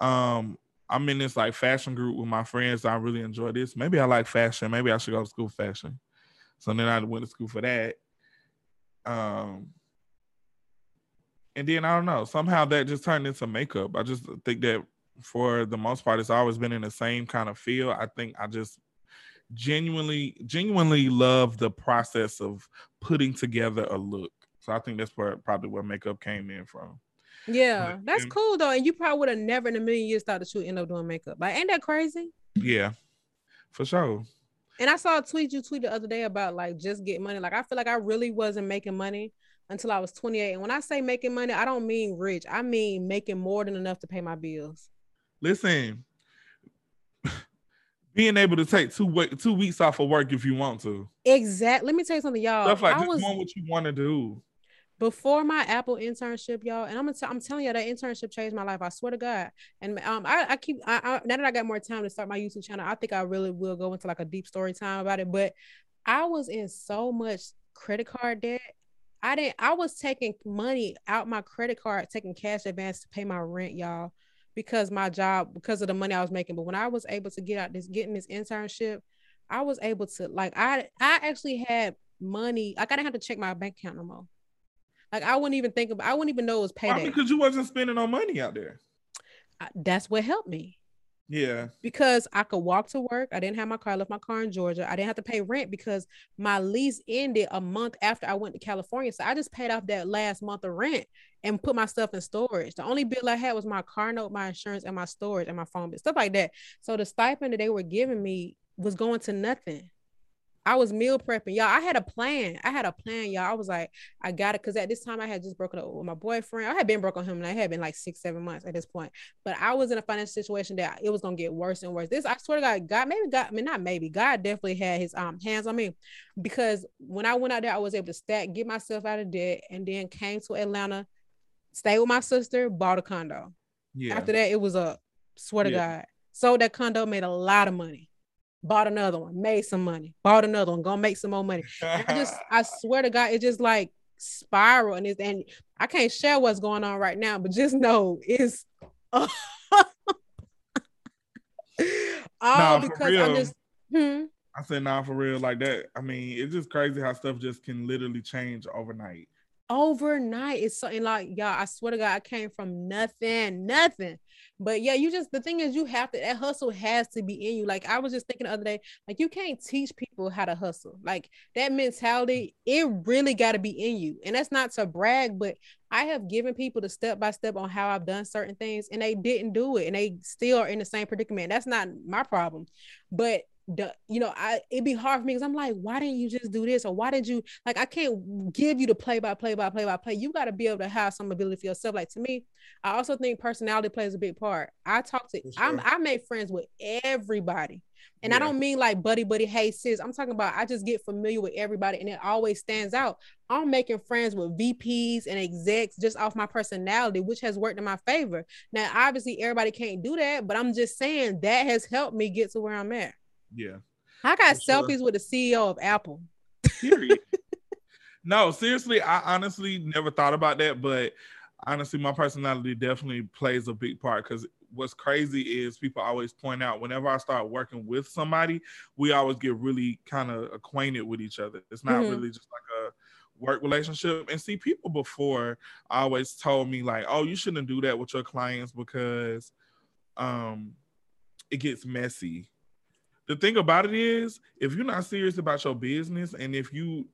um, I'm in this like fashion group with my friends. I really enjoy this. Maybe I like fashion. Maybe I should go to school for fashion. So then I went to school for that. Um, and then I don't know. Somehow that just turned into makeup. I just think that for the most part, it's always been in the same kind of field. I think I just genuinely genuinely love the process of putting together a look. So I think that's probably where makeup came in from. Yeah, but, that's and, cool though. And you probably would have never in a million years thought that you end up doing makeup. Like, ain't that crazy? Yeah, for sure. And I saw a tweet you tweeted the other day about like just get money. Like I feel like I really wasn't making money until I was 28. And when I say making money, I don't mean rich. I mean making more than enough to pay my bills. Listen, being able to take two week, two weeks off of work if you want to. Exactly. Let me tell you something, y'all. Stuff like I was doing what you want to do. Before my Apple internship, y'all, and I'm gonna t- I'm telling you that internship changed my life. I swear to God. And um, I, I keep I, I, now that I got more time to start my YouTube channel, I think I really will go into like a deep story time about it. But I was in so much credit card debt. I didn't. I was taking money out my credit card, taking cash advance to pay my rent, y'all, because my job, because of the money I was making. But when I was able to get out this, getting this internship, I was able to like I I actually had money. Like I didn't have to check my bank account no more. Like I wouldn't even think about. I wouldn't even know it was payday because you wasn't spending no money out there. I, that's what helped me. Yeah. Because I could walk to work. I didn't have my car. I left my car in Georgia. I didn't have to pay rent because my lease ended a month after I went to California. So I just paid off that last month of rent and put my stuff in storage. The only bill I had was my car note, my insurance, and my storage and my phone bill, stuff like that. So the stipend that they were giving me was going to nothing. I was meal prepping, y'all. I had a plan. I had a plan, y'all. I was like, I got it because at this time I had just broken up with my boyfriend. I had been broke on him, and I had been like six, seven months at this point. But I was in a financial situation that it was gonna get worse and worse. This, I swear to God, God, maybe God, I mean not maybe, God definitely had His um hands on me because when I went out there, I was able to stack, get myself out of debt, and then came to Atlanta, stayed with my sister, bought a condo. Yeah. After that, it was a swear to yeah. God, sold that condo, made a lot of money bought another one, made some money, bought another one, gonna make some more money. I just, I swear to God, it just like spiral and it's and I can't share what's going on right now, but just know it's all nah, because I'm just hmm? I said nah for real like that. I mean, it's just crazy how stuff just can literally change overnight. Overnight, it's something like y'all. I swear to God, I came from nothing, nothing. But yeah, you just the thing is you have to that hustle has to be in you. Like I was just thinking the other day, like you can't teach people how to hustle. Like that mentality, it really got to be in you. And that's not to brag, but I have given people the step by step on how I've done certain things and they didn't do it and they still are in the same predicament. That's not my problem. But you know i it'd be hard for me because i'm like why didn't you just do this or why did you like i can't give you the play by play by play by play you got to be able to have some ability for yourself like to me i also think personality plays a big part i talk to sure. I'm, i make friends with everybody and yeah. I don't mean like buddy, buddy, hey sis. I'm talking about I just get familiar with everybody and it always stands out. I'm making friends with VPs and execs just off my personality, which has worked in my favor. Now, obviously, everybody can't do that, but I'm just saying that has helped me get to where I'm at. Yeah. I got selfies with the CEO of Apple. no, seriously, I honestly never thought about that, but honestly, my personality definitely plays a big part because what's crazy is people always point out whenever I start working with somebody, we always get really kind of acquainted with each other. It's not mm-hmm. really just like a work relationship. And see, people before always told me like, "Oh, you shouldn't do that with your clients because um it gets messy." The thing about it is, if you're not serious about your business and if you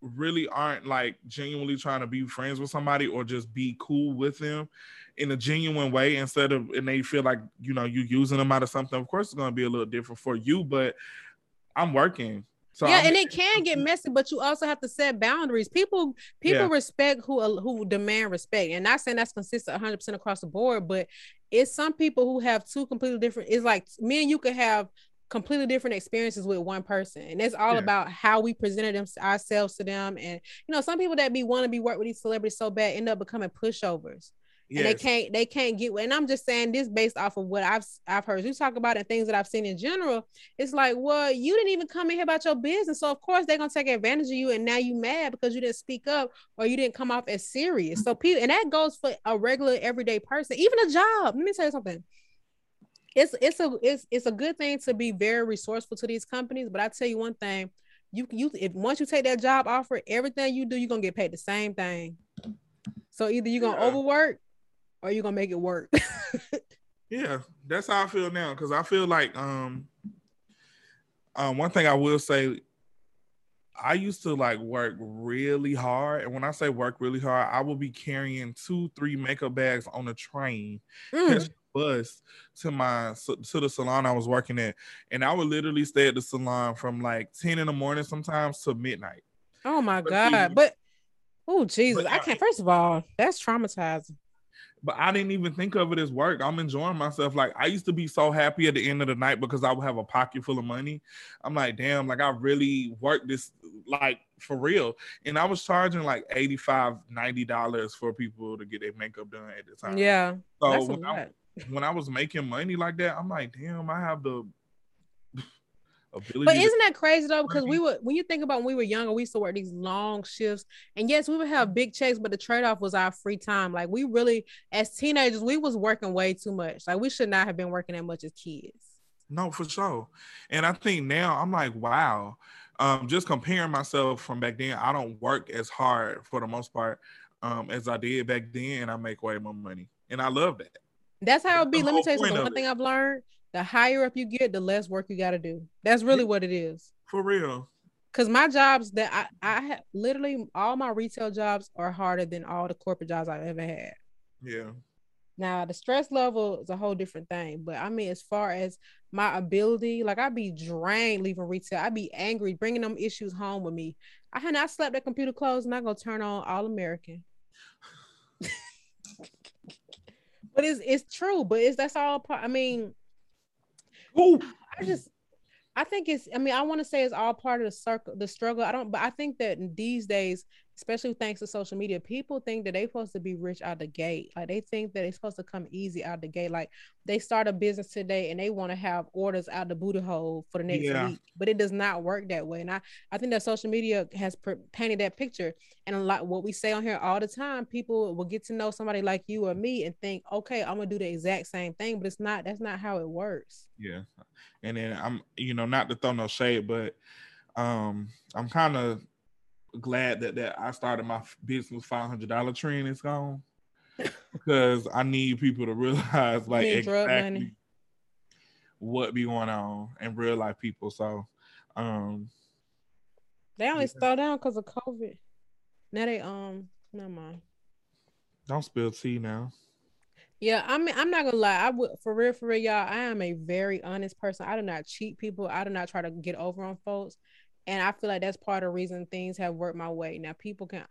really aren't like genuinely trying to be friends with somebody or just be cool with them in a genuine way instead of and they feel like you know you using them out of something of course it's going to be a little different for you but i'm working so yeah, I'm, and it can get messy, but you also have to set boundaries. People people yeah. respect who uh, who demand respect, and not saying that's consistent 100 percent across the board, but it's some people who have two completely different. It's like me and you could have completely different experiences with one person. And it's all yeah. about how we presented them ourselves to them. And you know some people that be want to be work with these celebrities so bad end up becoming pushovers. Yes. and they can't they can't get and i'm just saying this based off of what i've i've heard you talk about and things that i've seen in general. It's like well you didn't even come in here about your business. So of course they're gonna take advantage of you and now you mad because you didn't speak up or you didn't come off as serious. So people and that goes for a regular everyday person even a job. Let me tell you something it's it's a it's it's a good thing to be very resourceful to these companies. But I tell you one thing, you you if once you take that job offer, everything you do, you're gonna get paid the same thing. So either you're gonna yeah. overwork or you're gonna make it work. yeah, that's how I feel now. Cause I feel like um um one thing I will say I used to like work really hard. And when I say work really hard, I will be carrying two, three makeup bags on a train, mm bus to my to the salon I was working at, and I would literally stay at the salon from like ten in the morning sometimes to midnight. Oh my but god! but oh Jesus, but I can't. First of all, that's traumatizing. But I didn't even think of it as work. I'm enjoying myself. Like I used to be so happy at the end of the night because I would have a pocket full of money. I'm like, damn, like I really worked this like for real. And I was charging like 85 $90 for people to get their makeup done at the time. Yeah. So when I, when I was making money like that, I'm like, damn, I have the Ability But isn't that crazy though? Because we were when you think about when we were younger, we used to work these long shifts, and yes, we would have big checks, but the trade off was our free time. Like we really, as teenagers, we was working way too much. Like we should not have been working that much as kids. No, for sure. And I think now I'm like, wow. Um, just comparing myself from back then, I don't work as hard for the most part um, as I did back then, and I make way more money, and I love that. That's how it be. Let me tell you something. One thing I've learned: the higher up you get, the less work you got to do. That's really Yeah. what it is. For real. Cause my jobs that I I have literally all my retail jobs are harder than all the corporate jobs I've ever had. Yeah. Now the stress level is a whole different thing, but I mean, as far as my ability, like I'd be drained leaving retail. I'd be angry bringing them issues home with me. I had not slept that computer closed, and I go turn on All American. But it's it's true, but it's that's all part. I mean, Ooh. I just I think it's I mean I want to say it's all part of the circle the struggle. I don't but I think that these days, especially thanks to social media, people think that they're supposed to be rich out the gate. Like they think that it's supposed to come easy out the gate. Like they start a business today and they want to have orders out the booty hole for the next Yeah. week. But it does not work that way. And I, I think that social media has pr- painted that picture. And a lot what we say on here all the time, people will get to know somebody like you or me and think, okay, I'm gonna do the exact same thing, but it's not that's not how it works. Yeah. And then I'm, you know, not to throw no shade, but um, I'm kind of glad that that I started my business five hundred dollar trend is gone because I need people to realize like need drug money. exactly what be going on in real life people. So um They only Yeah. slow down because of COVID. Now they um never mind. don't spill tea now. Yeah, I mean, I'm not gonna lie. I would for real, for real, y'all. I am a very honest person. I do not cheat people. I do not try to get over on folks. And I feel like that's part of the reason things have worked my way. Now, people can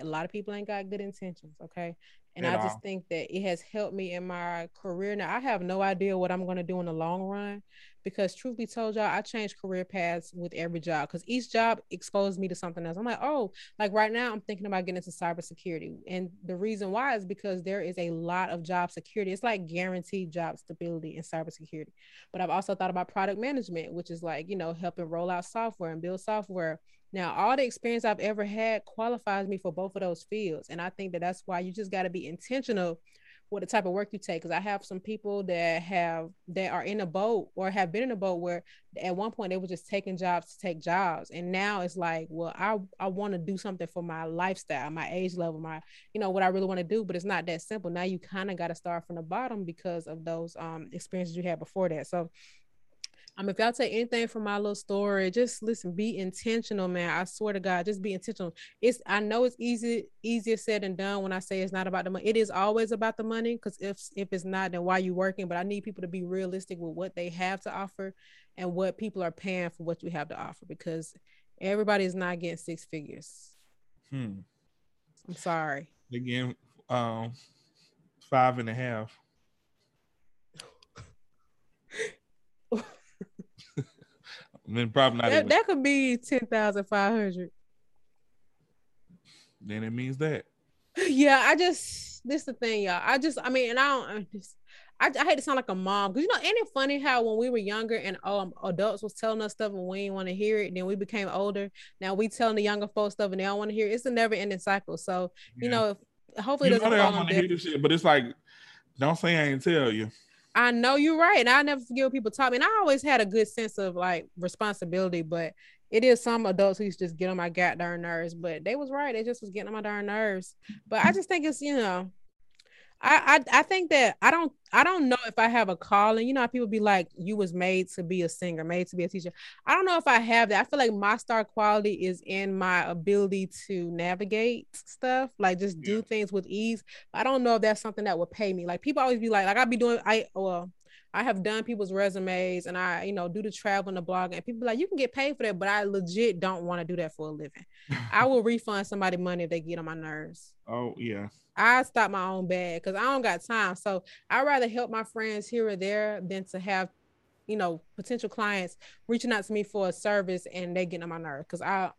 a lot of people ain't got good intentions, okay? And At I just think that it has helped me in my career. Now I have no idea what I'm gonna do in the long run because truth be told, y'all, I changed career paths with every job because each job exposed me to something else. I'm like, oh, like right now, I'm thinking about getting into cybersecurity. And the reason why is because there is a lot of job security. It's like guaranteed job stability in cybersecurity. But I've also thought about product management, which is like, you know, helping roll out software and build software. Now, all the experience I've ever had qualifies me for both of those fields. And I think that that's why you just got to be intentional with the type of work you take. Because I have some people that have that are in a boat or have been in a boat where at one point they were just taking jobs to take jobs, and now it's like, well, I I want to do something for my lifestyle, my age level, my you know what I really want to do. But it's not that simple. Now you kind of got to start from the bottom because of those um experiences you had before that. So. Um, if y'all take anything from my little story, just listen, be intentional, man. I swear to God, just be intentional. It's I know it's easy, easier said than done when I say it's not about the money. It is always about the money because if if it's not, then why you working? But I need people to be realistic with what they have to offer and what people are paying for what you have to offer because everybody is not getting six figures. Hmm. I'm sorry. Again, um five and a half. Then probably not That, even, that could be ten thousand five hundred. then it means that. yeah, I just this the thing, y'all. I just I mean, and I don't I just I, I hate to sound like a mom because you know, ain't it funny how when we were younger and um adults was telling us stuff and we didn't want to hear it, then we became older. Now we telling the younger folks stuff and they don't want to hear it. It's a never ending cycle. So you know, if, hopefully you it know they don't on want to hear this shit, but it's like, don't say I ain't tell you. I know you're right, and I never forget when people taught me. And I always had a good sense of like responsibility, but it is some adults who just get on my goddamn nerves. But they was right; they just was getting on my darn nerves. But I just think it's you know, I I, I think that I don't I don't know if I have a calling. You know, people be like, "You was made to be a singer, made to be a teacher." I don't know if I have that. I feel like my star quality is in my ability to navigate stuff, like just do Yeah. things with ease. I don't know if that's something that would pay me. Like people always be like, like I be doing, I well, I have done people's resumes and I, you know, do the travel and the blog, and people be like, you can get paid for that, but I legit don't want to do that for a living. I will refund somebody money if they get on my nerves. Oh yeah. I stop my own bag because I don't got time. So I'd rather help my friends here or there than to have, you know, potential clients reaching out to me for a service and they getting on my nerve Cause I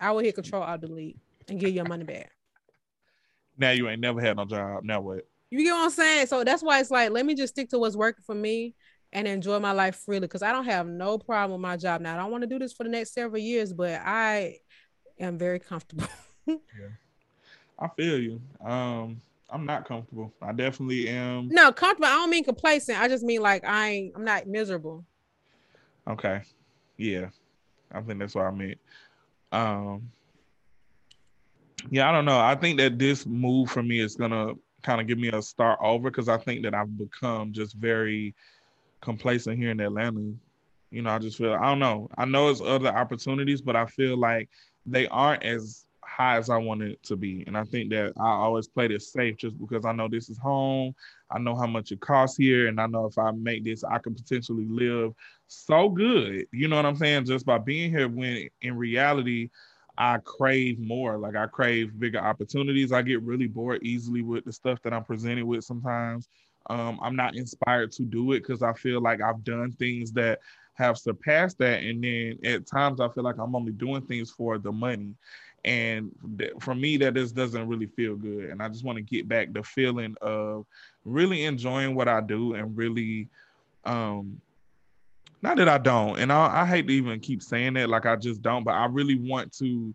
I will hit control I'll delete and give your money back. Now you ain't never had no job. Now what? You get what I'm saying? So that's why it's like, let me just stick to what's working for me. and enjoy my life freely because I don't have no problem with my job now. I don't want to do this for the next several years, but I am very comfortable. yeah. I feel you. Um, I'm not comfortable. I definitely am. No, comfortable. I don't mean complacent. I just mean like I ain't. I'm not miserable. Okay. Yeah, I think that's what I meant. Um. Yeah, I don't know. I think that this move for me is gonna kind of give me a start over because I think that I've become just very complacent here in Atlanta. You know, I just feel I don't know. I know it's other opportunities, but I feel like they aren't as high as I want it to be. And I think that I always play this safe just because I know this is home. I know how much it costs here. And I know if I make this, I can potentially live so good. You know what I'm saying? Just by being here when in reality, I crave more. Like I crave bigger opportunities. I get really bored easily with the stuff that I'm presented with sometimes. Um, I'm not inspired to do it because I feel like I've done things that have surpassed that. And then at times I feel like I'm only doing things for the money. And th- for me, that just doesn't really feel good. And I just want to get back the feeling of really enjoying what I do and really, um, not that I don't, and I, I hate to even keep saying that, like I just don't, but I really want to,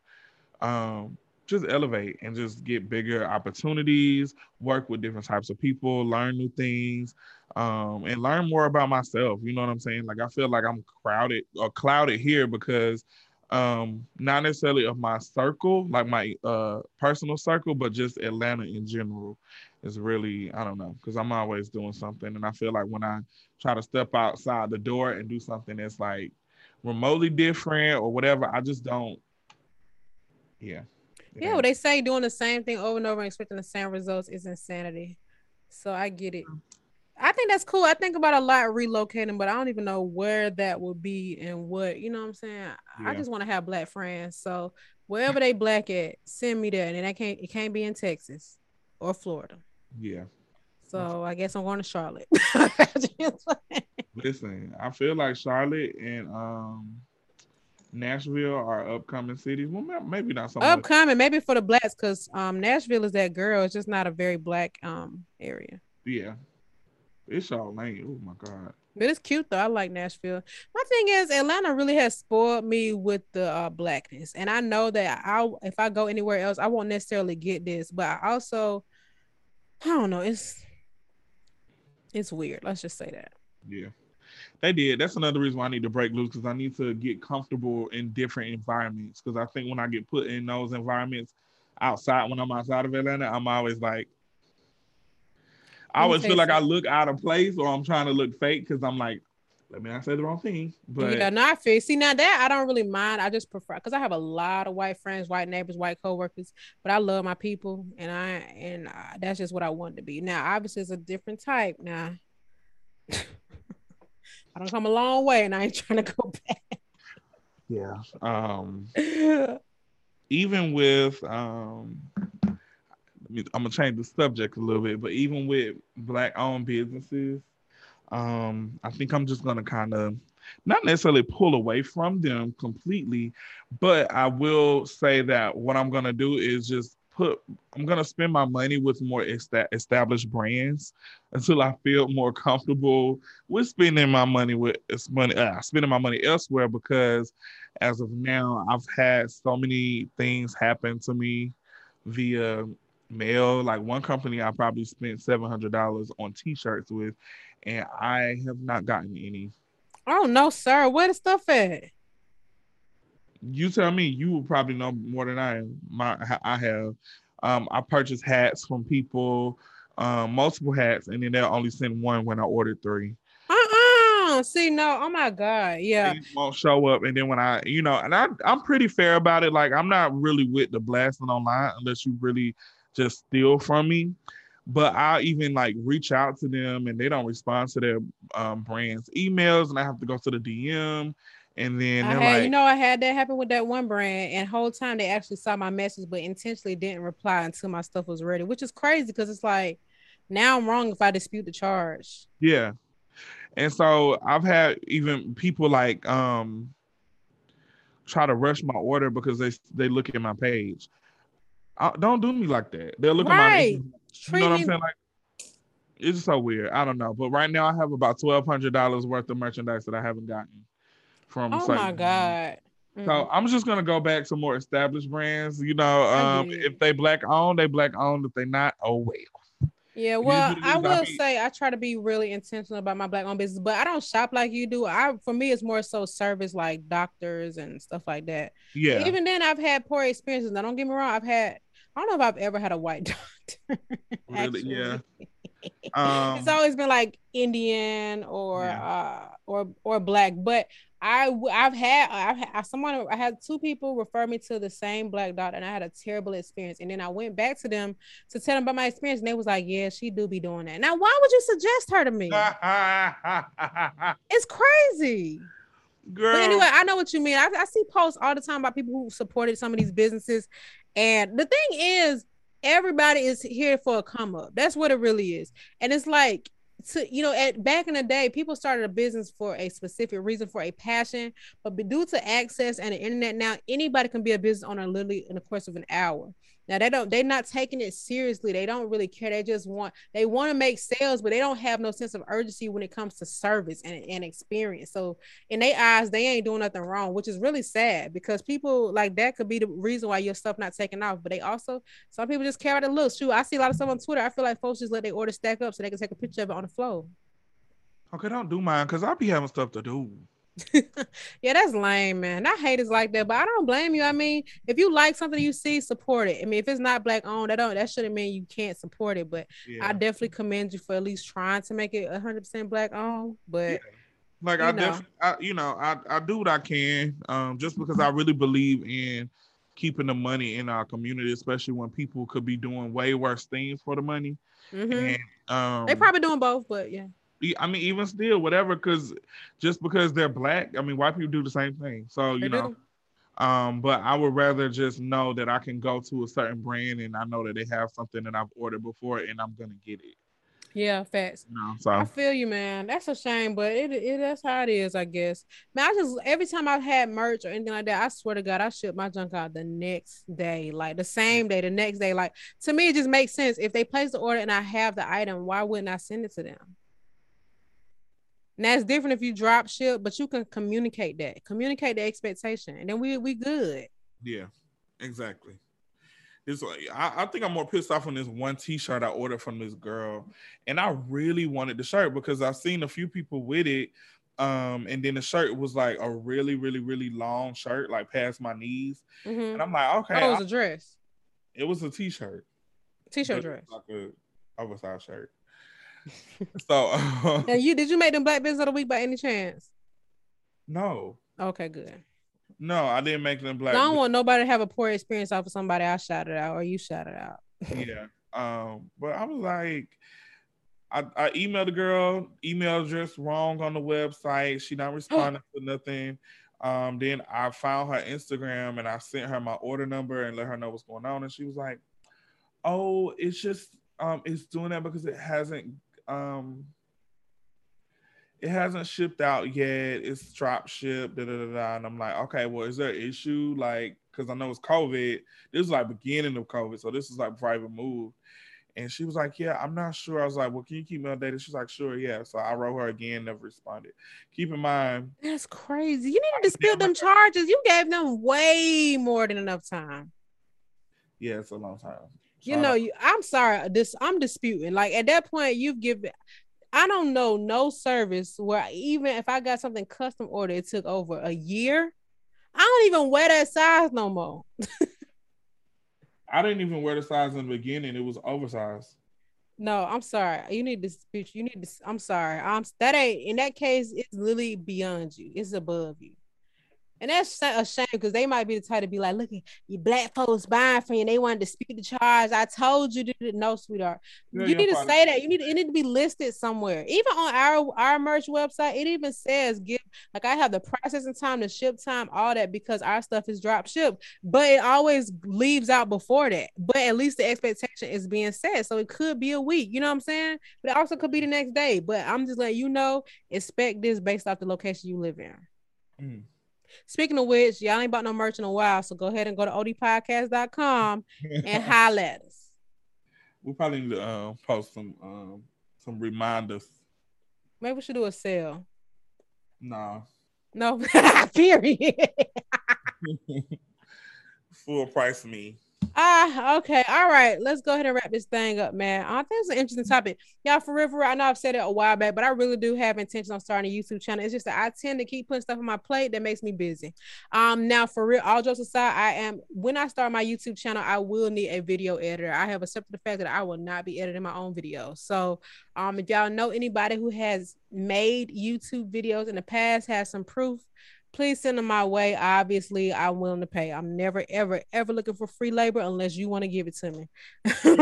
um, just elevate and just get bigger opportunities, work with different types of people, learn new things, um, and learn more about myself. You know what I'm saying? Like I feel like I'm crowded or clouded here because um not necessarily of my circle like my uh personal circle but just atlanta in general is really i don't know because i'm always doing something. And i feel like when i try to step outside the door and do something that's like remotely different or whatever i just don't yeah. Yeah well they say doing the same thing over and over and expecting the same results is insanity. So i get it I think that's cool. I think about a lot relocating, but I don't even know where that would be and what, you know what I'm saying? Yeah. I just want to have black friends. So wherever they black at, send me there. And I can't it can't be in Texas or Florida. Yeah. So I guess I'm going to Charlotte. Listen, I feel like Charlotte and um Nashville are upcoming cities. Well, maybe not so upcoming, maybe for the blacks, because um Nashville is that girl. It's just not a very black um area. Yeah, it's all lame. Oh my god. But it's cute though. I like Nashville. My thing is Atlanta really has spoiled me with the uh, blackness, and I know that I if I go anywhere else, I won't necessarily get this. But I also, I don't know. It's it's weird. Let's just say that. Yeah, they did. That's another reason why I need to break loose because I need to get comfortable in different environments. Because I think when I get put in those environments outside, when I'm outside of Atlanta, I'm always like, I always feel like I look out of place or I'm trying to look fake because I'm like, let me not say the wrong thing. But yeah, not fake. See, now that I don't really mind. I just prefer because I have a lot of white friends, white neighbors, white coworkers. But I love my people, and I and uh, that's just what I want to be. Now, obviously, it's a different type. Now, I don't come a long way, and I ain't trying to go back. Yeah. Um. even with um I'm gonna change the subject a little bit, but even with black owned businesses, um, I think I'm just gonna kind of not necessarily pull away from them completely, but I will say that what I'm gonna do is just put I'm gonna spend my money with more established brands until I feel more comfortable with spending my money with money uh, spending my money elsewhere because as of now I've had so many things happen to me via mail. Like one company I probably spent seven hundred dollars on t-shirts with, and I have not gotten any. Oh no, sir. Where the stuff at? You tell me. You will probably know more than I am. My I have. Um, I purchased hats from people, um, multiple hats, and then they'll only send one when I ordered three. Uh-uh. See, no, oh my god, yeah. They won't show up, and then when I, you know, and I, I'm pretty fair about it. Like I'm not really with the blasting online unless you really just steal from me. But I even like reach out to them and they don't respond to their um, brand's emails, and I have to go to the DM. And then I had, like, you know, I had that happen with that one brand, and whole time they actually saw my message, but intentionally didn't reply until my stuff was ready, which is crazy because it's like now I'm wrong if I dispute the charge. Yeah. And so I've had even people like um try to rush my order because they they look at my page. I, don't do me like that. They'll look right. at my. You know what I'm saying? Like, It's so weird. I don't know, but right now I have about twelve hundred dollars worth of merchandise that I haven't gotten from. Oh my god. So mm. I'm just gonna go back to more established brands. You know, um, if they black owned, they black owned. If they not, oh well. Yeah, well, I will say I try to be really intentional about my black owned business, but I don't shop like you do. I for me it's more so service like doctors and stuff like that. Yeah. Even then I've had poor experiences. Now don't get me wrong, I've had I don't know if I've ever had a white doctor. really? Yeah. Um, it's always been like Indian or yeah. uh or or black, but I I've had I've had someone I had two people refer me to the same black doctor and I had a terrible experience and then I went back to them to tell them about my experience and they was like yeah she do be doing that now why would you suggest her to me it's crazy Girl. But anyway I know what you mean I, I see posts all the time about people who supported some of these businesses and the thing is everybody is here for a come up. That's what it really is. And it's like to you know at back in the day people started a business for a specific reason for a passion. But due to access and the internet now anybody can be a business owner literally in the course of an hour now they don't they're not taking it seriously. They don't really care. They just want they want to make sales, but they don't have no sense of urgency when it comes to service and, and experience. So in their eyes, they ain't doing nothing wrong, which is really sad because people like that could be the reason why your stuff not taking off. But they also some people just care about the looks. Shoot, I see a lot of stuff on Twitter. I feel like folks just let their order stack up so they can take a picture of it on the flow. Okay, don't do mine because I'll be having stuff to do. yeah, that's lame, man. I hate it like that, but I don't blame you. I mean, if you like something you see, support it. I mean, if it's not black owned, that don't that shouldn't mean you can't support it. But yeah. I definitely commend you for at least trying to make it hundred percent black owned. But yeah. like I definitely, I, you know, I I do what I can, um, just because I really believe in keeping the money in our community, especially when people could be doing way worse things for the money. Mm-hmm. And um, they probably doing both, but yeah. I mean, even still, whatever, because just because they're black, I mean, white people do the same thing. So you they know, do. um, but I would rather just know that I can go to a certain brand and I know that they have something that I've ordered before and I'm gonna get it. Yeah, facts. You know, so I feel you, man. That's a shame, but it, it that's how it is, I guess. Man, I just every time I've had merch or anything like that, I swear to God, I ship my junk out the next day, like the same day, the next day. Like to me, it just makes sense. If they place the order and I have the item, why wouldn't I send it to them? And that's different if you drop ship, but you can communicate that, communicate the expectation, and then we we good. Yeah, exactly. It's like I, I, think I'm more pissed off on this one T-shirt I ordered from this girl, and I really wanted the shirt because I've seen a few people with it, um, and then the shirt was like a really, really, really long shirt, like past my knees, mm-hmm. and I'm like, okay, oh, it was a dress. It was a T-shirt. T-shirt dress. Like a oversized shirt so and you did you make them black business of the week by any chance? No. Okay, good. No, I didn't make them black. I don't want nobody to have a poor experience off of somebody I shouted out or you shouted out. yeah. Um, but I was like, I, I emailed the girl, email address wrong on the website. She not responding to nothing. Um, then I found her Instagram and I sent her my order number and let her know what's going on. And she was like, Oh, it's just um it's doing that because it hasn't um it hasn't shipped out yet. It's drop shipped, da, da, da, da. And I'm like, okay, well, is there an issue? Like, because I know it's COVID. This is like beginning of COVID. So this is like private move. And she was like, Yeah, I'm not sure. I was like, Well, can you keep me updated? She's like, Sure, yeah. So I wrote her again, never responded. Keep in mind. That's crazy. You need to dispute them charges. You gave them way more than enough time. Yeah, it's a long time you uh, know, you, I'm sorry, uh, this I'm disputing. Like at that point, you've given. I don't know no service where even if I got something custom ordered, it took over a year. I don't even wear that size no more. I didn't even wear the size in the beginning. It was oversized. No, I'm sorry. You need to speak. You need to. I'm sorry. I'm that ain't in that case. It's literally beyond you. It's above you. And that's a shame because they might be the type to be like, look, at you black folks buying for you. And they want to dispute the charge. I told you to no, sweetheart. Yeah, you need to say that. You need it need to be listed somewhere. Even on our our merch website, it even says give like I have the processing time, the ship time, all that because our stuff is drop ship. But it always leaves out before that. But at least the expectation is being set. So it could be a week. You know what I'm saying? But it also could be the next day. But I'm just letting you know, expect this based off the location you live in. Mm. Speaking of which, y'all ain't bought no merch in a while, so go ahead and go to odpodcast.com and highlight us. We probably need to uh, post some um, some reminders. Maybe we should do a sale. Nah. No, period. Full price me. Ah, okay. All right. Let's go ahead and wrap this thing up, man. I think it's an interesting topic. Y'all, for real, for real, I know I've said it a while back, but I really do have intention on starting a YouTube channel. It's just that I tend to keep putting stuff on my plate that makes me busy. Um, now for real, all jokes aside, I am when I start my YouTube channel, I will need a video editor. I have accepted the fact that I will not be editing my own videos. So um, if y'all know anybody who has made YouTube videos in the past, has some proof please send them my way. Obviously, I'm willing to pay. I'm never, ever, ever looking for free labor unless you want to give it to me.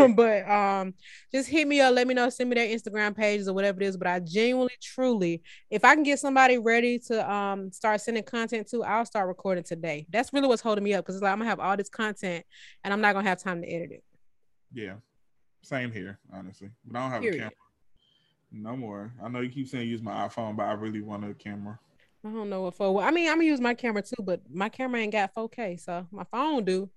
but um, just hit me up, let me know, send me their Instagram pages or whatever it is. But I genuinely, truly, if I can get somebody ready to um start sending content to, I'll start recording today. That's really what's holding me up because it's like I'm gonna have all this content and I'm not gonna have time to edit it. Yeah, same here, honestly. But I don't have Period. a camera. No more. I know you keep saying use my iPhone, but I really want a camera. I don't know what for. Well, I mean, I'm gonna use my camera too, but my camera ain't got 4K, so my phone do.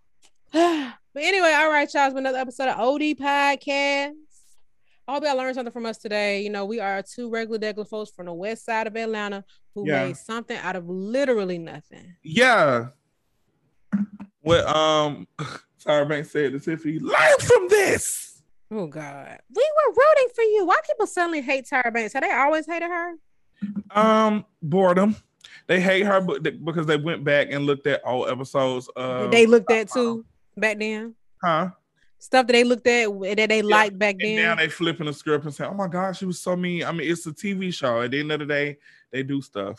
but anyway, all right, y'all. It's been another episode of OD Podcast. I hope y'all learned something from us today. You know, we are two regular degular folks from the west side of Atlanta who yeah. made something out of literally nothing. Yeah. What um Tyra Banks said to Tiffany, learn from this. Oh God. We were rooting for you. Why people suddenly hate Tyra Banks? Have they always hated her? Um, boredom. They hate her because they went back and looked at all episodes. Of, they looked at too back then. Huh? Stuff that they looked at that they yeah. liked back and then. Now they flipping the script and say, "Oh my gosh, she was so mean." I mean, it's a TV show. At the end of the day, they do stuff.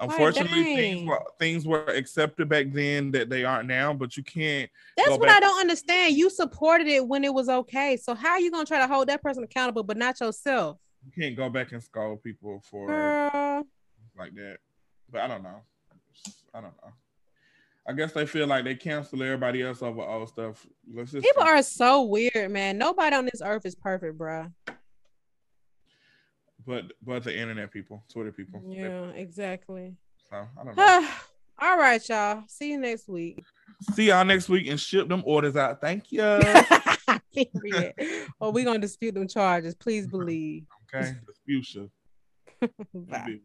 Unfortunately, things were, things were accepted back then that they aren't now, but you can't. That's what I don't understand. You supported it when it was okay. So how are you gonna try to hold that person accountable, but not yourself? You can't go back and scold people for like that. But I don't know. I don't know. I guess they feel like they cancel everybody else over old stuff. Let's just people are so weird, man. Nobody on this earth is perfect, bro. But but the internet people, Twitter people. Yeah, exactly. So I don't know. All right, y'all. See you next week. See y'all next week and ship them orders out. Thank you. Period. well, we're gonna dispute them charges. Please believe. Okay, dispute you. Bye.